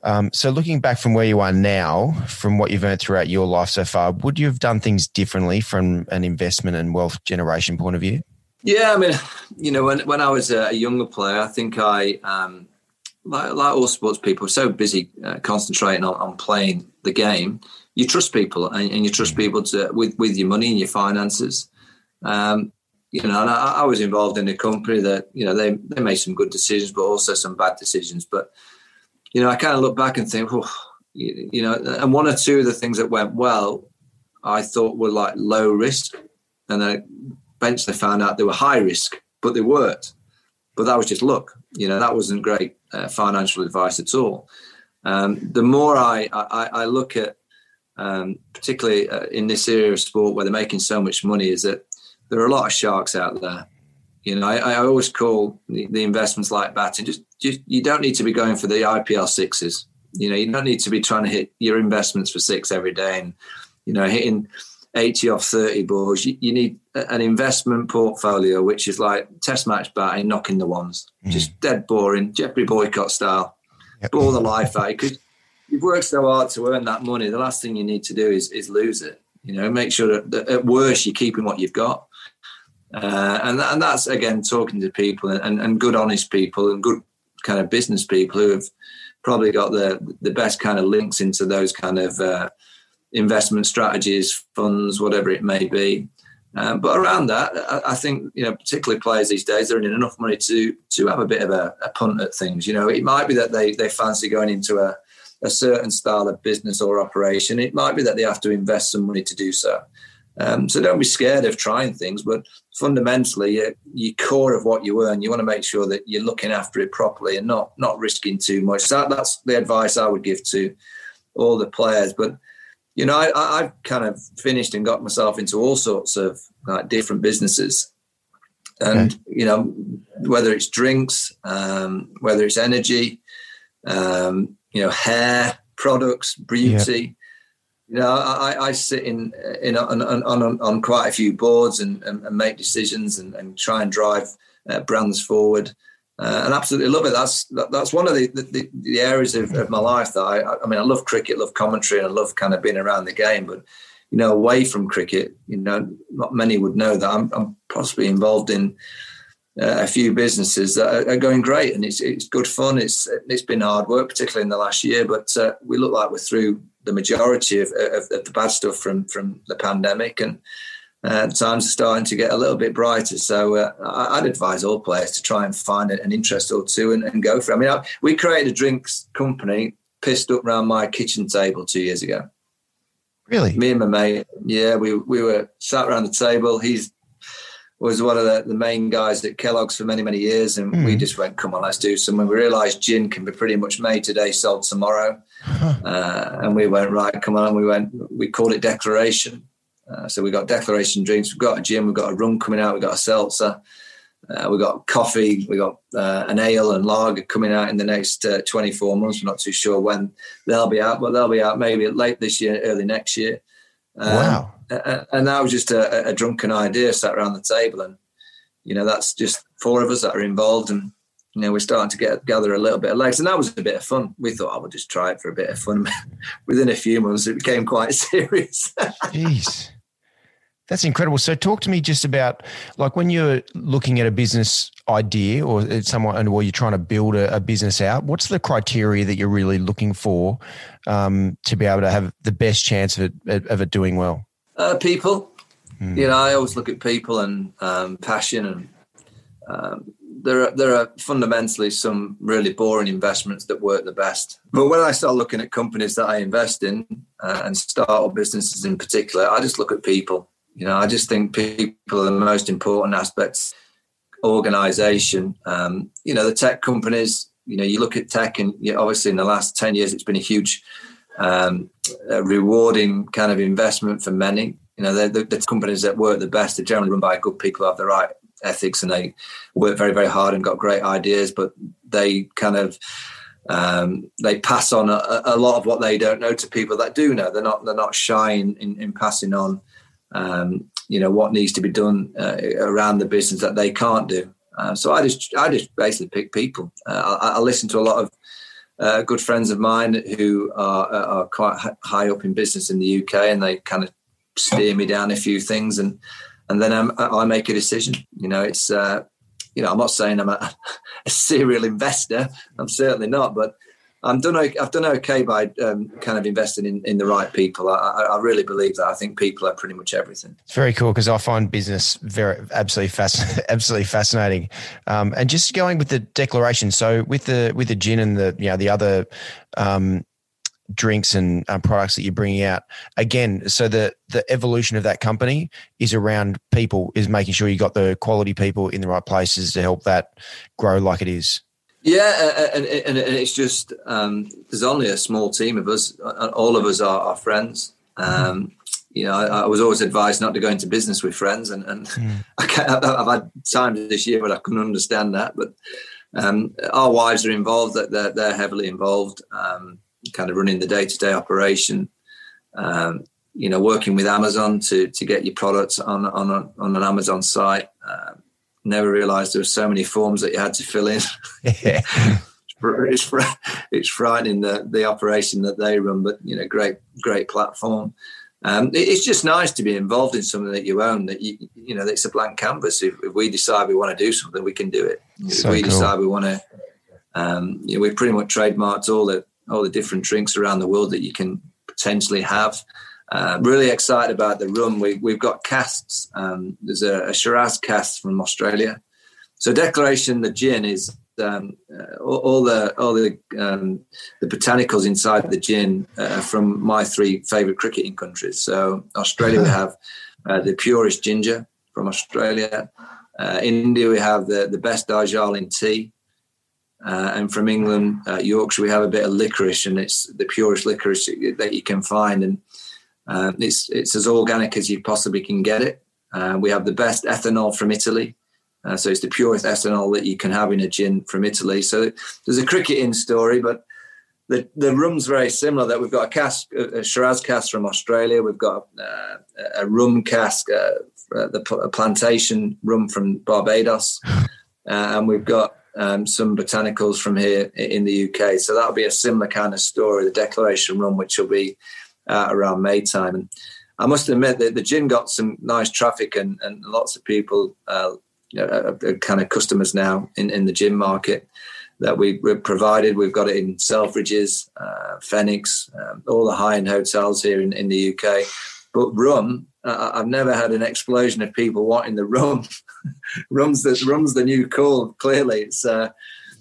Um, so, looking back from where you are now, from what you've earned throughout your life so far, would you have done things differently from an investment and wealth generation point of view? Yeah, I mean, you know, when when I was a younger player, I think I, um, like, like all sports people, so busy uh, concentrating on, on playing the game. You trust people, and, and, you trust people to with with your money and your finances. Um, you know, and I, I, was involved in a company that you know they they made some good decisions, but also some bad decisions. But you know, I kind of look back and think, oh, you, you know, and one or two of the things that went well, I thought were like low risk, and Eventually found out they were high risk, but they weren't. But that was just luck. You know, that wasn't great uh, financial advice at all. Um, the more I, I, I look at, um, particularly uh, in this area of sport where they're making so much money, is that there are a lot of sharks out there. You know, I, I always call the, the, investments like batting. Just, just you don't need to be going for the IPL sixes. You know, you don't need to be trying to hit your investments for six every day and you know hitting 80 off 30 balls. You, you, need an investment portfolio, which is like test match batting, knocking the ones, mm. just dead boring, Geoffrey Boycott style. Yep. Ball the life out because you've worked so hard to earn that money. The last thing you need to do is, is lose it. You know, make sure that, that at worst you're keeping what you've got. Uh, and, and that's again talking to people and, and good honest people and good kind of business people who have probably got the the best kind of links into those kind of uh, investment strategies, funds, whatever it may be. Um, but around that, I, I, think you know, particularly players these days, they're earning enough money to to have a bit of a, a, punt at things. You know, it might be that they they fancy going into a, a certain style of business or operation. It might be that they have to invest some money to do so. Um, so don't be scared of trying things, but fundamentally, your, your, core of what you earn, you want to make sure that you're looking after it properly and not not risking too much. So that's the advice I would give to all the players. But you know, I, have kind of finished and got myself into all sorts of like different businesses, and okay. you know, whether it's drinks, um, whether it's energy, um, you know, hair products, beauty. You know, I, I sit in in on, on, on, on quite a few boards and, and, and make decisions and, and, try and drive uh, brands forward. Uh, and absolutely love it. That's that, that's one of the, the, the areas of, of, my life that I, I mean, I love cricket, love commentary, and I love kind of being around the game. But you know, away from cricket, you know, not many would know that I'm, I'm possibly involved in uh, a few businesses that are, are, going great, and it's it's good fun. It's it's been hard work, particularly in the last year, but uh, we look like we're through the majority of, of, of the bad stuff from from the pandemic and uh, times are starting to get a little bit brighter. So uh, I'd advise all players to try and find an interest or two and, and go for it. I mean, I, we created a drinks company pissed up around my kitchen table two years ago. Really? Me and my mate. Yeah, we we were sat around the table. He's was one of the, the main guys at Kellogg's for many, many years. And mm. we hmm. just went, come on, let's do something. We realized gin can be pretty much made today, sold tomorrow. Huh. Uh, and we went, right, come on. We went, we called it Declaration. Uh, so we've got declaration drinks. We've got a gin. We've got a rum coming out. We've got a seltzer. Uh, we've got coffee. We've got uh, an ale and lager coming out in the next uh, 24 months. We're not too sure when they'll be out, but they'll be out maybe late this year, early next year. Um, wow. And that was just a, a, drunken idea sat around the table. And, you know, that's just four of us that are involved. And, you know, we're starting to get gather a little bit of legs. And that was a bit of fun. We thought I would just try it for a bit of fun. Within a few months, it became quite serious. Jeez. That's incredible. So, talk to me just about like when you're looking at a business idea or it's someone, or you're trying to build a, a, business out. What's the criteria that you're really looking for um, to be able to have the best chance of it of it doing well? Uh, people. Mm. You know, I always look at people and um, passion and um, there are there are fundamentally some really boring investments that work the best. But when I start looking at companies that I invest in uh, and startup businesses in particular, I just look at people. You know, I just think people are the most important aspects. Organization. Um, you know, the tech companies. You know, you look at tech, and you know, obviously in the last ten years, it's been a huge, um, rewarding kind of investment for many. You know, the, the, companies that work the best are generally run by good people have the right ethics and they work very, very hard and got great ideas, but they kind of um, they pass on a, a, lot of what they don't know to people that do know. They're not they're not shy in, in, in passing on, um, you know, what needs to be done uh, around the business that they can't do. Uh, so I just I just basically pick people. Uh, I, I, listen to a lot of uh, good friends of mine who are, are quite high up in business in the UK, and they kind of steer me down a few things, and and then I'm, i make a decision. You know, it's uh, you know I'm not saying I'm a, a, serial investor. I'm certainly not, but I'm done. I've done okay by um, kind of investing in, in the right people. I, I, really believe that. I think people are pretty much everything. It's very cool because I find business very absolutely fascinating. absolutely fascinating. Um, and just going with the declaration. So with the with the gin and the you know the other um, drinks and um, products that you're bringing out again so the the evolution of that company is around people is making sure you got the quality people in the right places to help that grow like it is yeah and, and, and it's just um, there's only a small team of us all of us are, are friends um, you know I, I, was always advised not to go into business with friends and, and mm. I have had times this year where i couldn't understand that but um, our wives are involved that they're, they're heavily involved um, kind of running the day to day operation. Um, you know, working with Amazon to to get your products on on on an Amazon site. Uh, never realised there were so many forms that you had to fill in. it's it's frightening the the operation that they run, but you know, great great platform. Um, it's just nice to be involved in something that you own. That you you know, it's a blank canvas. If, if we decide we want to do something, we can do it. So if we cool. decide we want to, um, you know, we've pretty much trademarked all the all the different drinks around the world that you can potentially have. Uh, really excited about the rum. We, we've got casks. Um, there's a, a, Shiraz cask from Australia. So Declaration, the gin is um, uh, all, all, the all the um, the botanicals inside the gin uh, from my three favourite cricketing countries. So Australia, we have uh, the purest ginger from Australia. Uh, India, we have the the best Darjeeling tea. Uh, and from England, uh, Yorkshire, we have a bit of licorice, and it's the purest licorice that you can find, and uh, it's it's as organic as you possibly can get it. Uh, we have the best ethanol from Italy, uh, so it's the purest ethanol that you can have in a gin from Italy. So there's a cricketing story, but the the rum's very similar. That we've got a cask, a Shiraz cask from Australia. We've got uh, a rum cask, the plantation rum from Barbados, and we've got um, some botanicals from here in the UK. So that'll be a similar kind of story, the Declaration Rum, which will be uh, around May time. And I must admit that the gin got some nice traffic and, and lots of people, uh, are, are kind of customers now in, in the gin market that we, have provided. We've got it in Selfridges, uh, Phoenix, um, all the high end hotels here in, in the UK. But rum, uh, I've never had an explosion of people wanting the rum. rum's the rum's the new cool. Clearly, it's uh,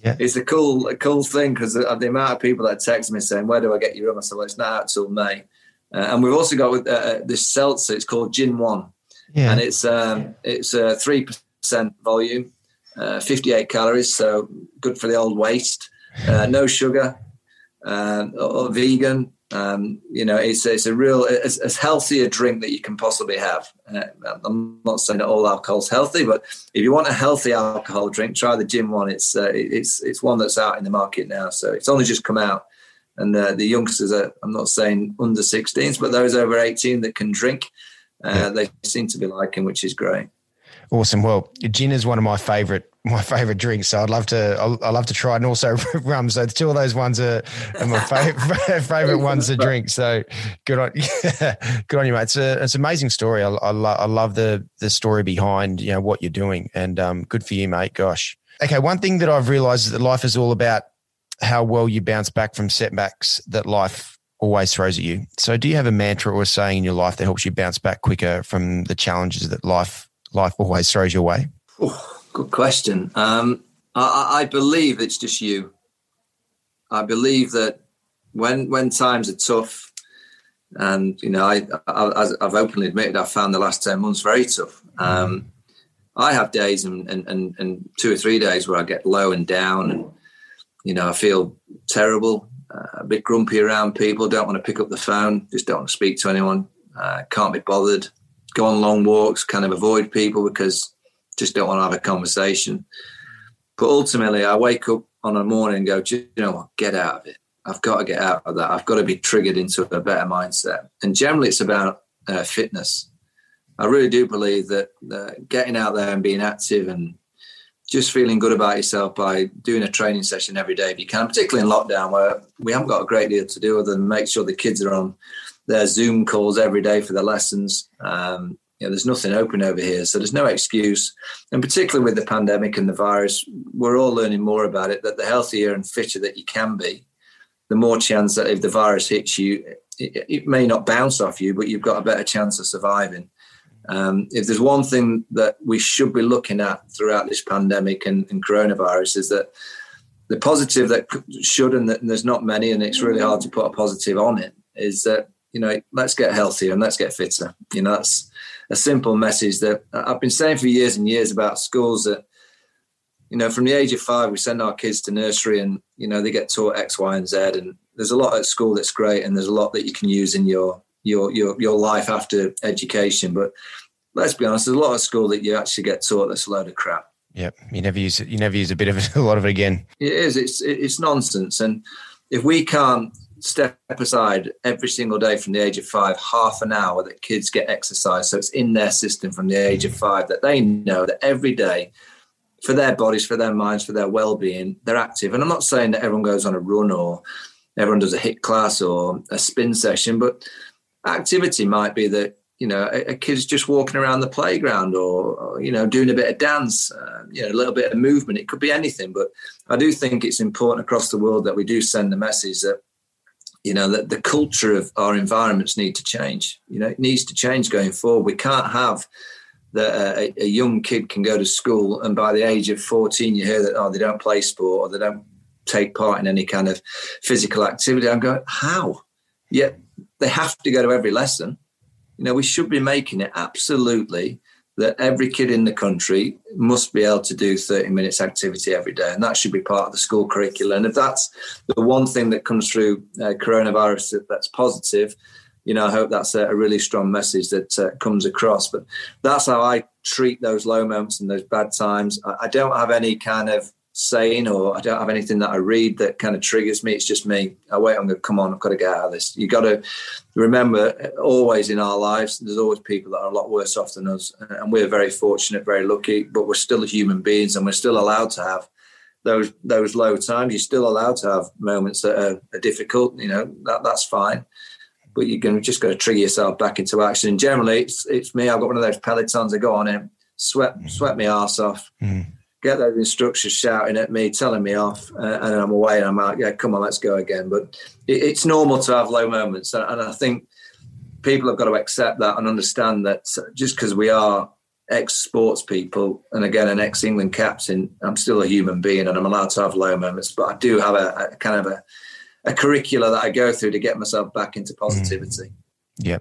yeah. it's a cool a cool thing because of the amount of people that text me saying, "Where do I get your rum?" I said, "Well, it's not out till May." Uh, and we've also got with uh, uh, this seltzer. It's called Gin One, yeah. and it's um, it's a three percent volume, uh, fifty eight calories, so good for the old waist. Uh, no sugar, uh, or vegan, um, you know, it's it's a real as, as, healthy a drink that you can possibly have. Uh, I'm not saying that all alcohol's healthy, but if you want a healthy alcohol drink, try the gin one. It's uh, it's it's one that's out in the market now, so it's only just come out. And uh, the youngsters are, I'm not saying under 16s, but those over 18 that can drink, uh, they seem to be liking, which is great. Awesome. Well, gin is one of my favorite my favorite drink. So I'd love to, I love to try and also rum. So two of those ones are, are my favorite, favorite ones to drink. So good on, yeah, good on you, mate. It's a, it's an amazing story. I, I, lo- I love the, the story behind, you know, what you're doing and um, good for you, mate. Gosh. Okay. One thing that I've realized is that life is all about how well you bounce back from setbacks that life always throws at you. So do you have a mantra or a saying in your life that helps you bounce back quicker from the challenges that life, life always throws your way? Good question. Um, I, I believe it's just you. I believe that when when times are tough, and you know, I, I have openly admitted I've found the last ten months very tough. Um, I have days and and and two or three days where I get low and down, and you know, I feel terrible, uh, a bit grumpy around people. Don't want to pick up the phone. Just don't want to speak to anyone. Uh, can't be bothered. Go on long walks. Kind of avoid people because just don't want to have a conversation. But ultimately, I wake up on a morning and go, you know what? Get out of it. I've got to get out of that. I've got to be triggered into a better mindset. And generally, it's about uh, fitness. I really do believe that uh, getting out there and being active and just feeling good about yourself by doing a training session every day if you can, particularly in lockdown where we haven't got a great deal to do other than make sure the kids are on their Zoom calls every day for their lessons. Um, you know, there's nothing open over here, so there's no excuse. And particularly with the pandemic and the virus, we're all learning more about it. That the healthier and fitter that you can be, the more chance that if the virus hits you, it, it may not bounce off you, but you've got a better chance of surviving. Um, if there's one thing that we should be looking at throughout this pandemic and, and coronavirus is that the positive that should and, that, and there's not many, and it's really hard to put a positive on it, is that you know let's get healthier and let's get fitter. You know that's a simple message that I've been saying for years and years about schools that you know from the age of five we send our kids to nursery and you know they get taught X, Y, and Z, and there's a lot at school that's great, and there's a lot that you can use in your your your your life after education. But let's be honest, there's a lot of school that you actually get taught that's a load of crap. Yep, you never use it. You never use a bit of it, a lot of it again. It is. It's it's nonsense. And if we can't step aside every single day from the age of five, half an hour that kids get exercise, so it's in their system from the age of five that they know that every day for their bodies, for their minds, for their well-being, they're active. And I'm not saying that everyone goes on a run or everyone does a HIIT class or a spin session, but activity might be that you know a, a kid's just walking around the playground or, or you know doing a bit of dance uh, you know a little bit of movement. It could be anything but i do think it's important across the world that we do send the message that you know that the culture of our environments need to change. You know it needs to change going forward. We can't have that a, a, young kid can go to school and by the age of 14 you hear that oh they don't play sport or they don't take part in any kind of physical activity. I'm going how? Yet they have to go to every lesson. You know, we should be making it absolutely that every kid in the country must be able to do 30 minutes activity every day. And that should be part of the school curriculum. And if that's the one thing that comes through uh, coronavirus that's positive, you know, I hope that's a, a really strong message that uh, comes across. But that's how I treat those low moments and those bad times. I, I don't have any kind of saying or I don't have anything that I read that kind of triggers me. It's just me. I wait, I'm going to come on, I've got to get out of this. You got to remember always in our lives, there's always people that are a lot worse off than us. And we're very fortunate, very lucky, but we're still human beings and we're still allowed to have those those low times. You're still allowed to have moments that are, are difficult, you know, that, that's fine. But you're going to just got to trigger yourself back into action. And generally, it's, it's me. I've got one of those pelotons. I go on it, sweat, sweat my ass off. Mm get those instructors shouting at me, telling me off, uh, and I'm away. And I'm like, yeah, come on, let's go again. But it, it's normal to have low moments, and I think people have got to accept that and understand that just because we are ex-sports people, and again, an ex-England captain, I'm still a human being, and I'm allowed to have low moments. But I do have a, a kind of a, a curricula that I go through to get myself back into positivity. Mm. Yeah,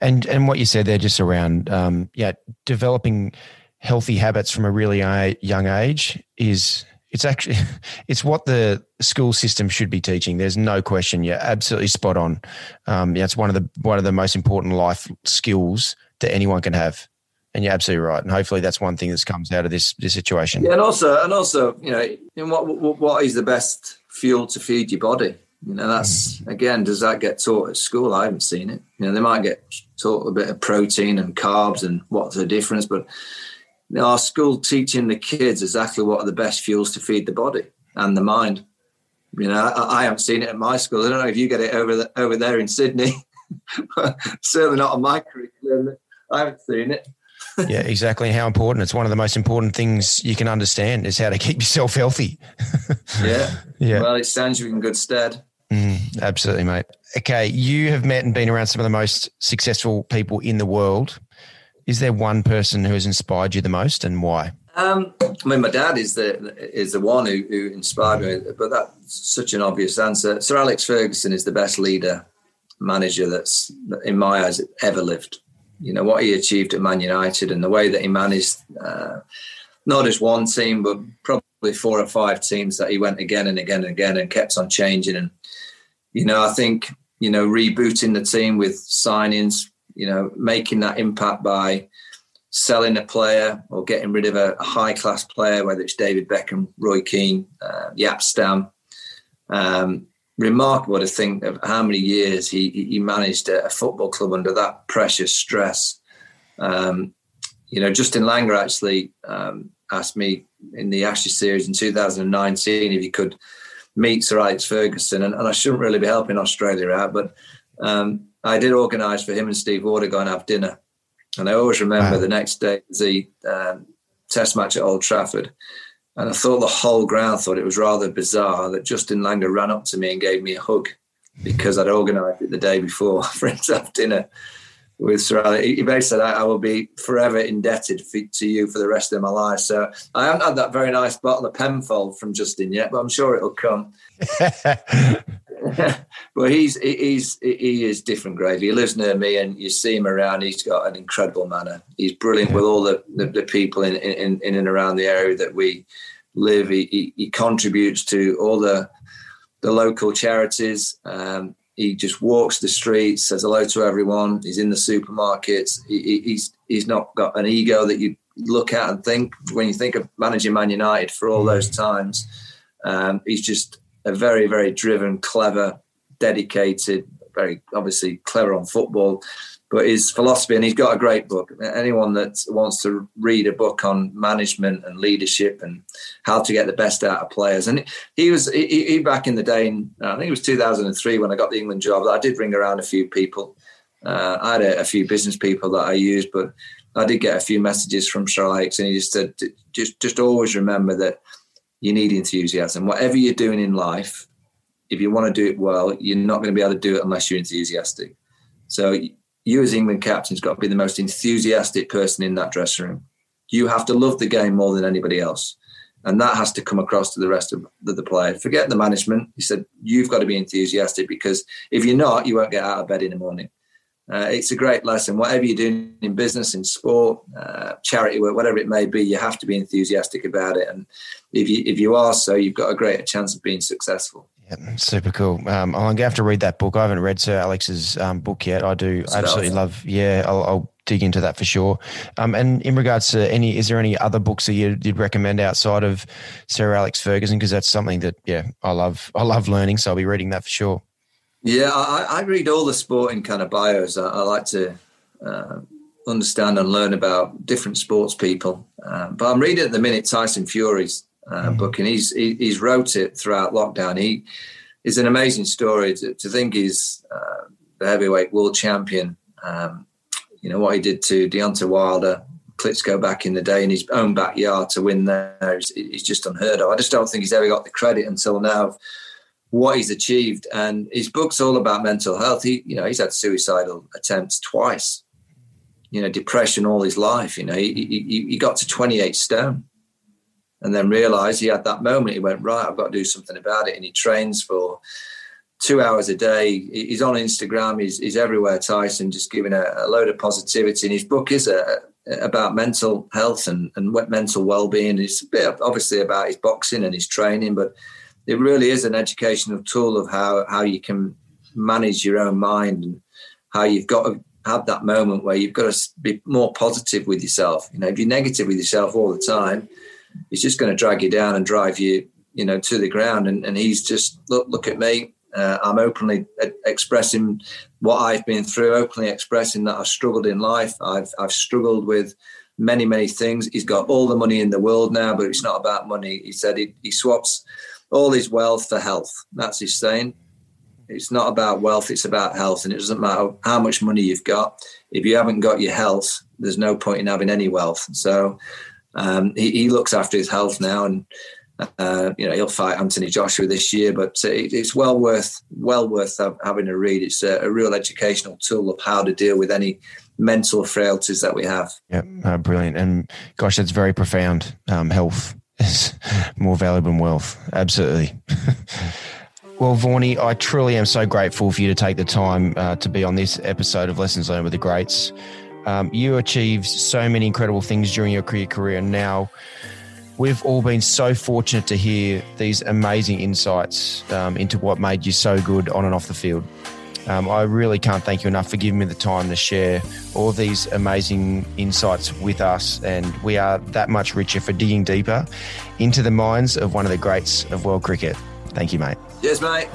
and and what you said there, just around um, yeah, developing healthy habits from a really young age is it's actually it's what the school system should be teaching. There's no question. You're absolutely spot on. Um, yeah, it's one of the one of the most important life skills that anyone can have. And you're absolutely right. And hopefully that's one thing that comes out of this this situation. Yeah, and also and also, you know, what what, what is the best fuel to feed your body? You know, that's mm-hmm. again, does that get taught at school? I haven't seen it. You know, they might get taught a bit of protein and carbs and what's the difference, but our school teaching the kids exactly what are the best fuels to feed the body and the mind. You know, I, I haven't seen it at my school. I don't know if you get it over the, over there in Sydney. Certainly not on my curriculum. I haven't seen it. yeah, exactly. How important. It's one of the most important things you can understand is how to keep yourself healthy. yeah. Yeah. Well, it stands you in good stead. Mm, absolutely, mate. Okay. You have met and been around some of the most successful people in the world. Is there one person who has inspired you the most and why? Um, I mean, my dad is the is the one who, who inspired me, but that's such an obvious answer. Sir Alex Ferguson is the best leader manager that's, in my eyes, ever lived. You know what he achieved at Man United and the way that he managed uh, not just one team, but probably four or five teams that he went again and again and again and kept on changing. And you know, I think you know rebooting the team with signings, you know, making that impact by selling a player or getting rid of a, a high class player, whether it's David Beckham, Roy Keane, uh, Jaap Stam. Um, remarkable to think of how many years he, he managed a, a football club under that precious stress. Um, you know, Justin Langer actually um, asked me in the Ashes series in 2019 if he could meet Sir Alex Ferguson, and, and I shouldn't really be helping Australia out, but um, I did organise for him and Steve Waugh to go and have dinner. And I always remember wow. the next day the um, test match at Old Trafford. And I thought the whole ground thought it was rather bizarre that Justin Langer ran up to me and gave me a hug because I'd organised it the day before for him to have dinner with Sir Alex. He basically said, I, will be forever indebted for, to you for the rest of my life. So I haven't had that very nice bottle of Penfold from Justin yet, but I'm sure it'll come. but he's he's he is different gravy. He lives near me, and you see him around. He's got an incredible manner. He's brilliant with all the, the, the people in, in, in and around the area that we live. He, he, he contributes to all the the local charities. Um, he just walks the streets, says hello to everyone. He's in the supermarkets. He, he's he's not got an ego that you look at and think when you think of managing Man United for all those times. Um, he's just a very, very driven, clever, dedicated, very obviously clever on football, but his philosophy, and he's got a great book. Anyone that wants to read a book on management and leadership and how to get the best out of players, and he was he, he back in the day, in, I think it was 2003 when I got the England job. I did ring around a few people. Uh, I had a, a, few business people that I used, but I did get a few messages from Sir Alex, and he just said, just just always remember that you need enthusiasm. Whatever you're doing in life, if you want to do it well, you're not going to be able to do it unless you're enthusiastic. So you as England captain's got to be the most enthusiastic person in that dressing room. You have to love the game more than anybody else. And that has to come across to the rest of the, players. Forget the management. He said, you've got to be enthusiastic because if you're not, you won't get out of bed in the morning. Uh, it's a great lesson. Whatever you're doing in business, in sport, uh, charity work, whatever it may be, you have to be enthusiastic about it. And if you if you are so, you've got a greater chance of being successful. Yeah, super cool. Um, I'm going to have to read that book. I haven't read Sir Alex's um, book yet. I do absolutely love. Yeah, I'll, I'll, dig into that for sure. Um, and in regards to any, is there any other books that you'd, you'd recommend outside of Sir Alex Ferguson? Because that's something that yeah, I love. I love learning, so I'll be reading that for sure. Yeah, I, I read all the sporting kind of bios. I, I like to uh, understand and learn about different sports people. Uh, but I'm reading at the minute Tyson Fury's uh, mm-hmm. book, and he's he, he's wrote it throughout lockdown. He is an amazing story to, to think he's uh, the heavyweight world champion. Um, you know what he did to Deontay Wilder, Klitschko back in the day in his own backyard to win there is, is just unheard of. I just don't think he's ever got the credit until now of what he's achieved. And his book's all about mental health. He, you know, he's had suicidal attempts twice. You know, depression all his life. You know, he, he, he got to 28 stone, and then realised he had that moment. He went right. I've got to do something about it. And he trains for two hours a day. He's on Instagram. He's, he's everywhere. Tyson just giving a, a load of positivity. And his book is a, about mental health and, and mental well-being. It's a bit obviously about his boxing and his training, but it really is an educational tool of how how you can manage your own mind and how you've got to have that moment where you've got to be more positive with yourself. You know, if you're negative with yourself all the time, it's just going to drag you down and drive you, you know, to the ground. And, and he's just look, look at me. Uh, I'm openly expressing what I've been through, openly expressing that I've struggled in life. I've I've struggled with many many things. He's got all the money in the world now, but it's not about money. He said he, he swaps all his wealth for health. That's his saying. It's not about wealth, it's about health. And it doesn't matter how much money you've got. If you haven't got your health, there's no point in having any wealth. So um, he, he, looks after his health now and uh, you know he'll fight Anthony Joshua this year, but it, it's well worth well worth having a read. It's a, a, real educational tool of how to deal with any mental frailties that we have. Yeah, uh, brilliant. And gosh, that's very profound. Um, health is more valuable than wealth. Absolutely. well, Vaughany, I truly am so grateful for you to take the time uh, to be on this episode of Lessons Learned with the Greats. Um, you achieved so many incredible things during your career, career, and now we've all been so fortunate to hear these amazing insights um, into what made you so good on and off the field. Um, I really can't thank you enough for giving me the time to share all these amazing insights with us. And we are that much richer for digging deeper into the minds of one of the greats of world cricket. Thank you, mate. Yes, mate.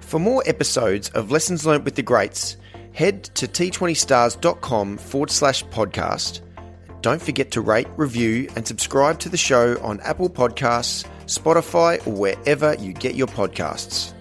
For more episodes of Lessons Learned with the Greats, head to t20stars.com forward slash podcast. Don't forget to rate, review, and subscribe to the show on Apple Podcasts, Spotify, or wherever you get your podcasts.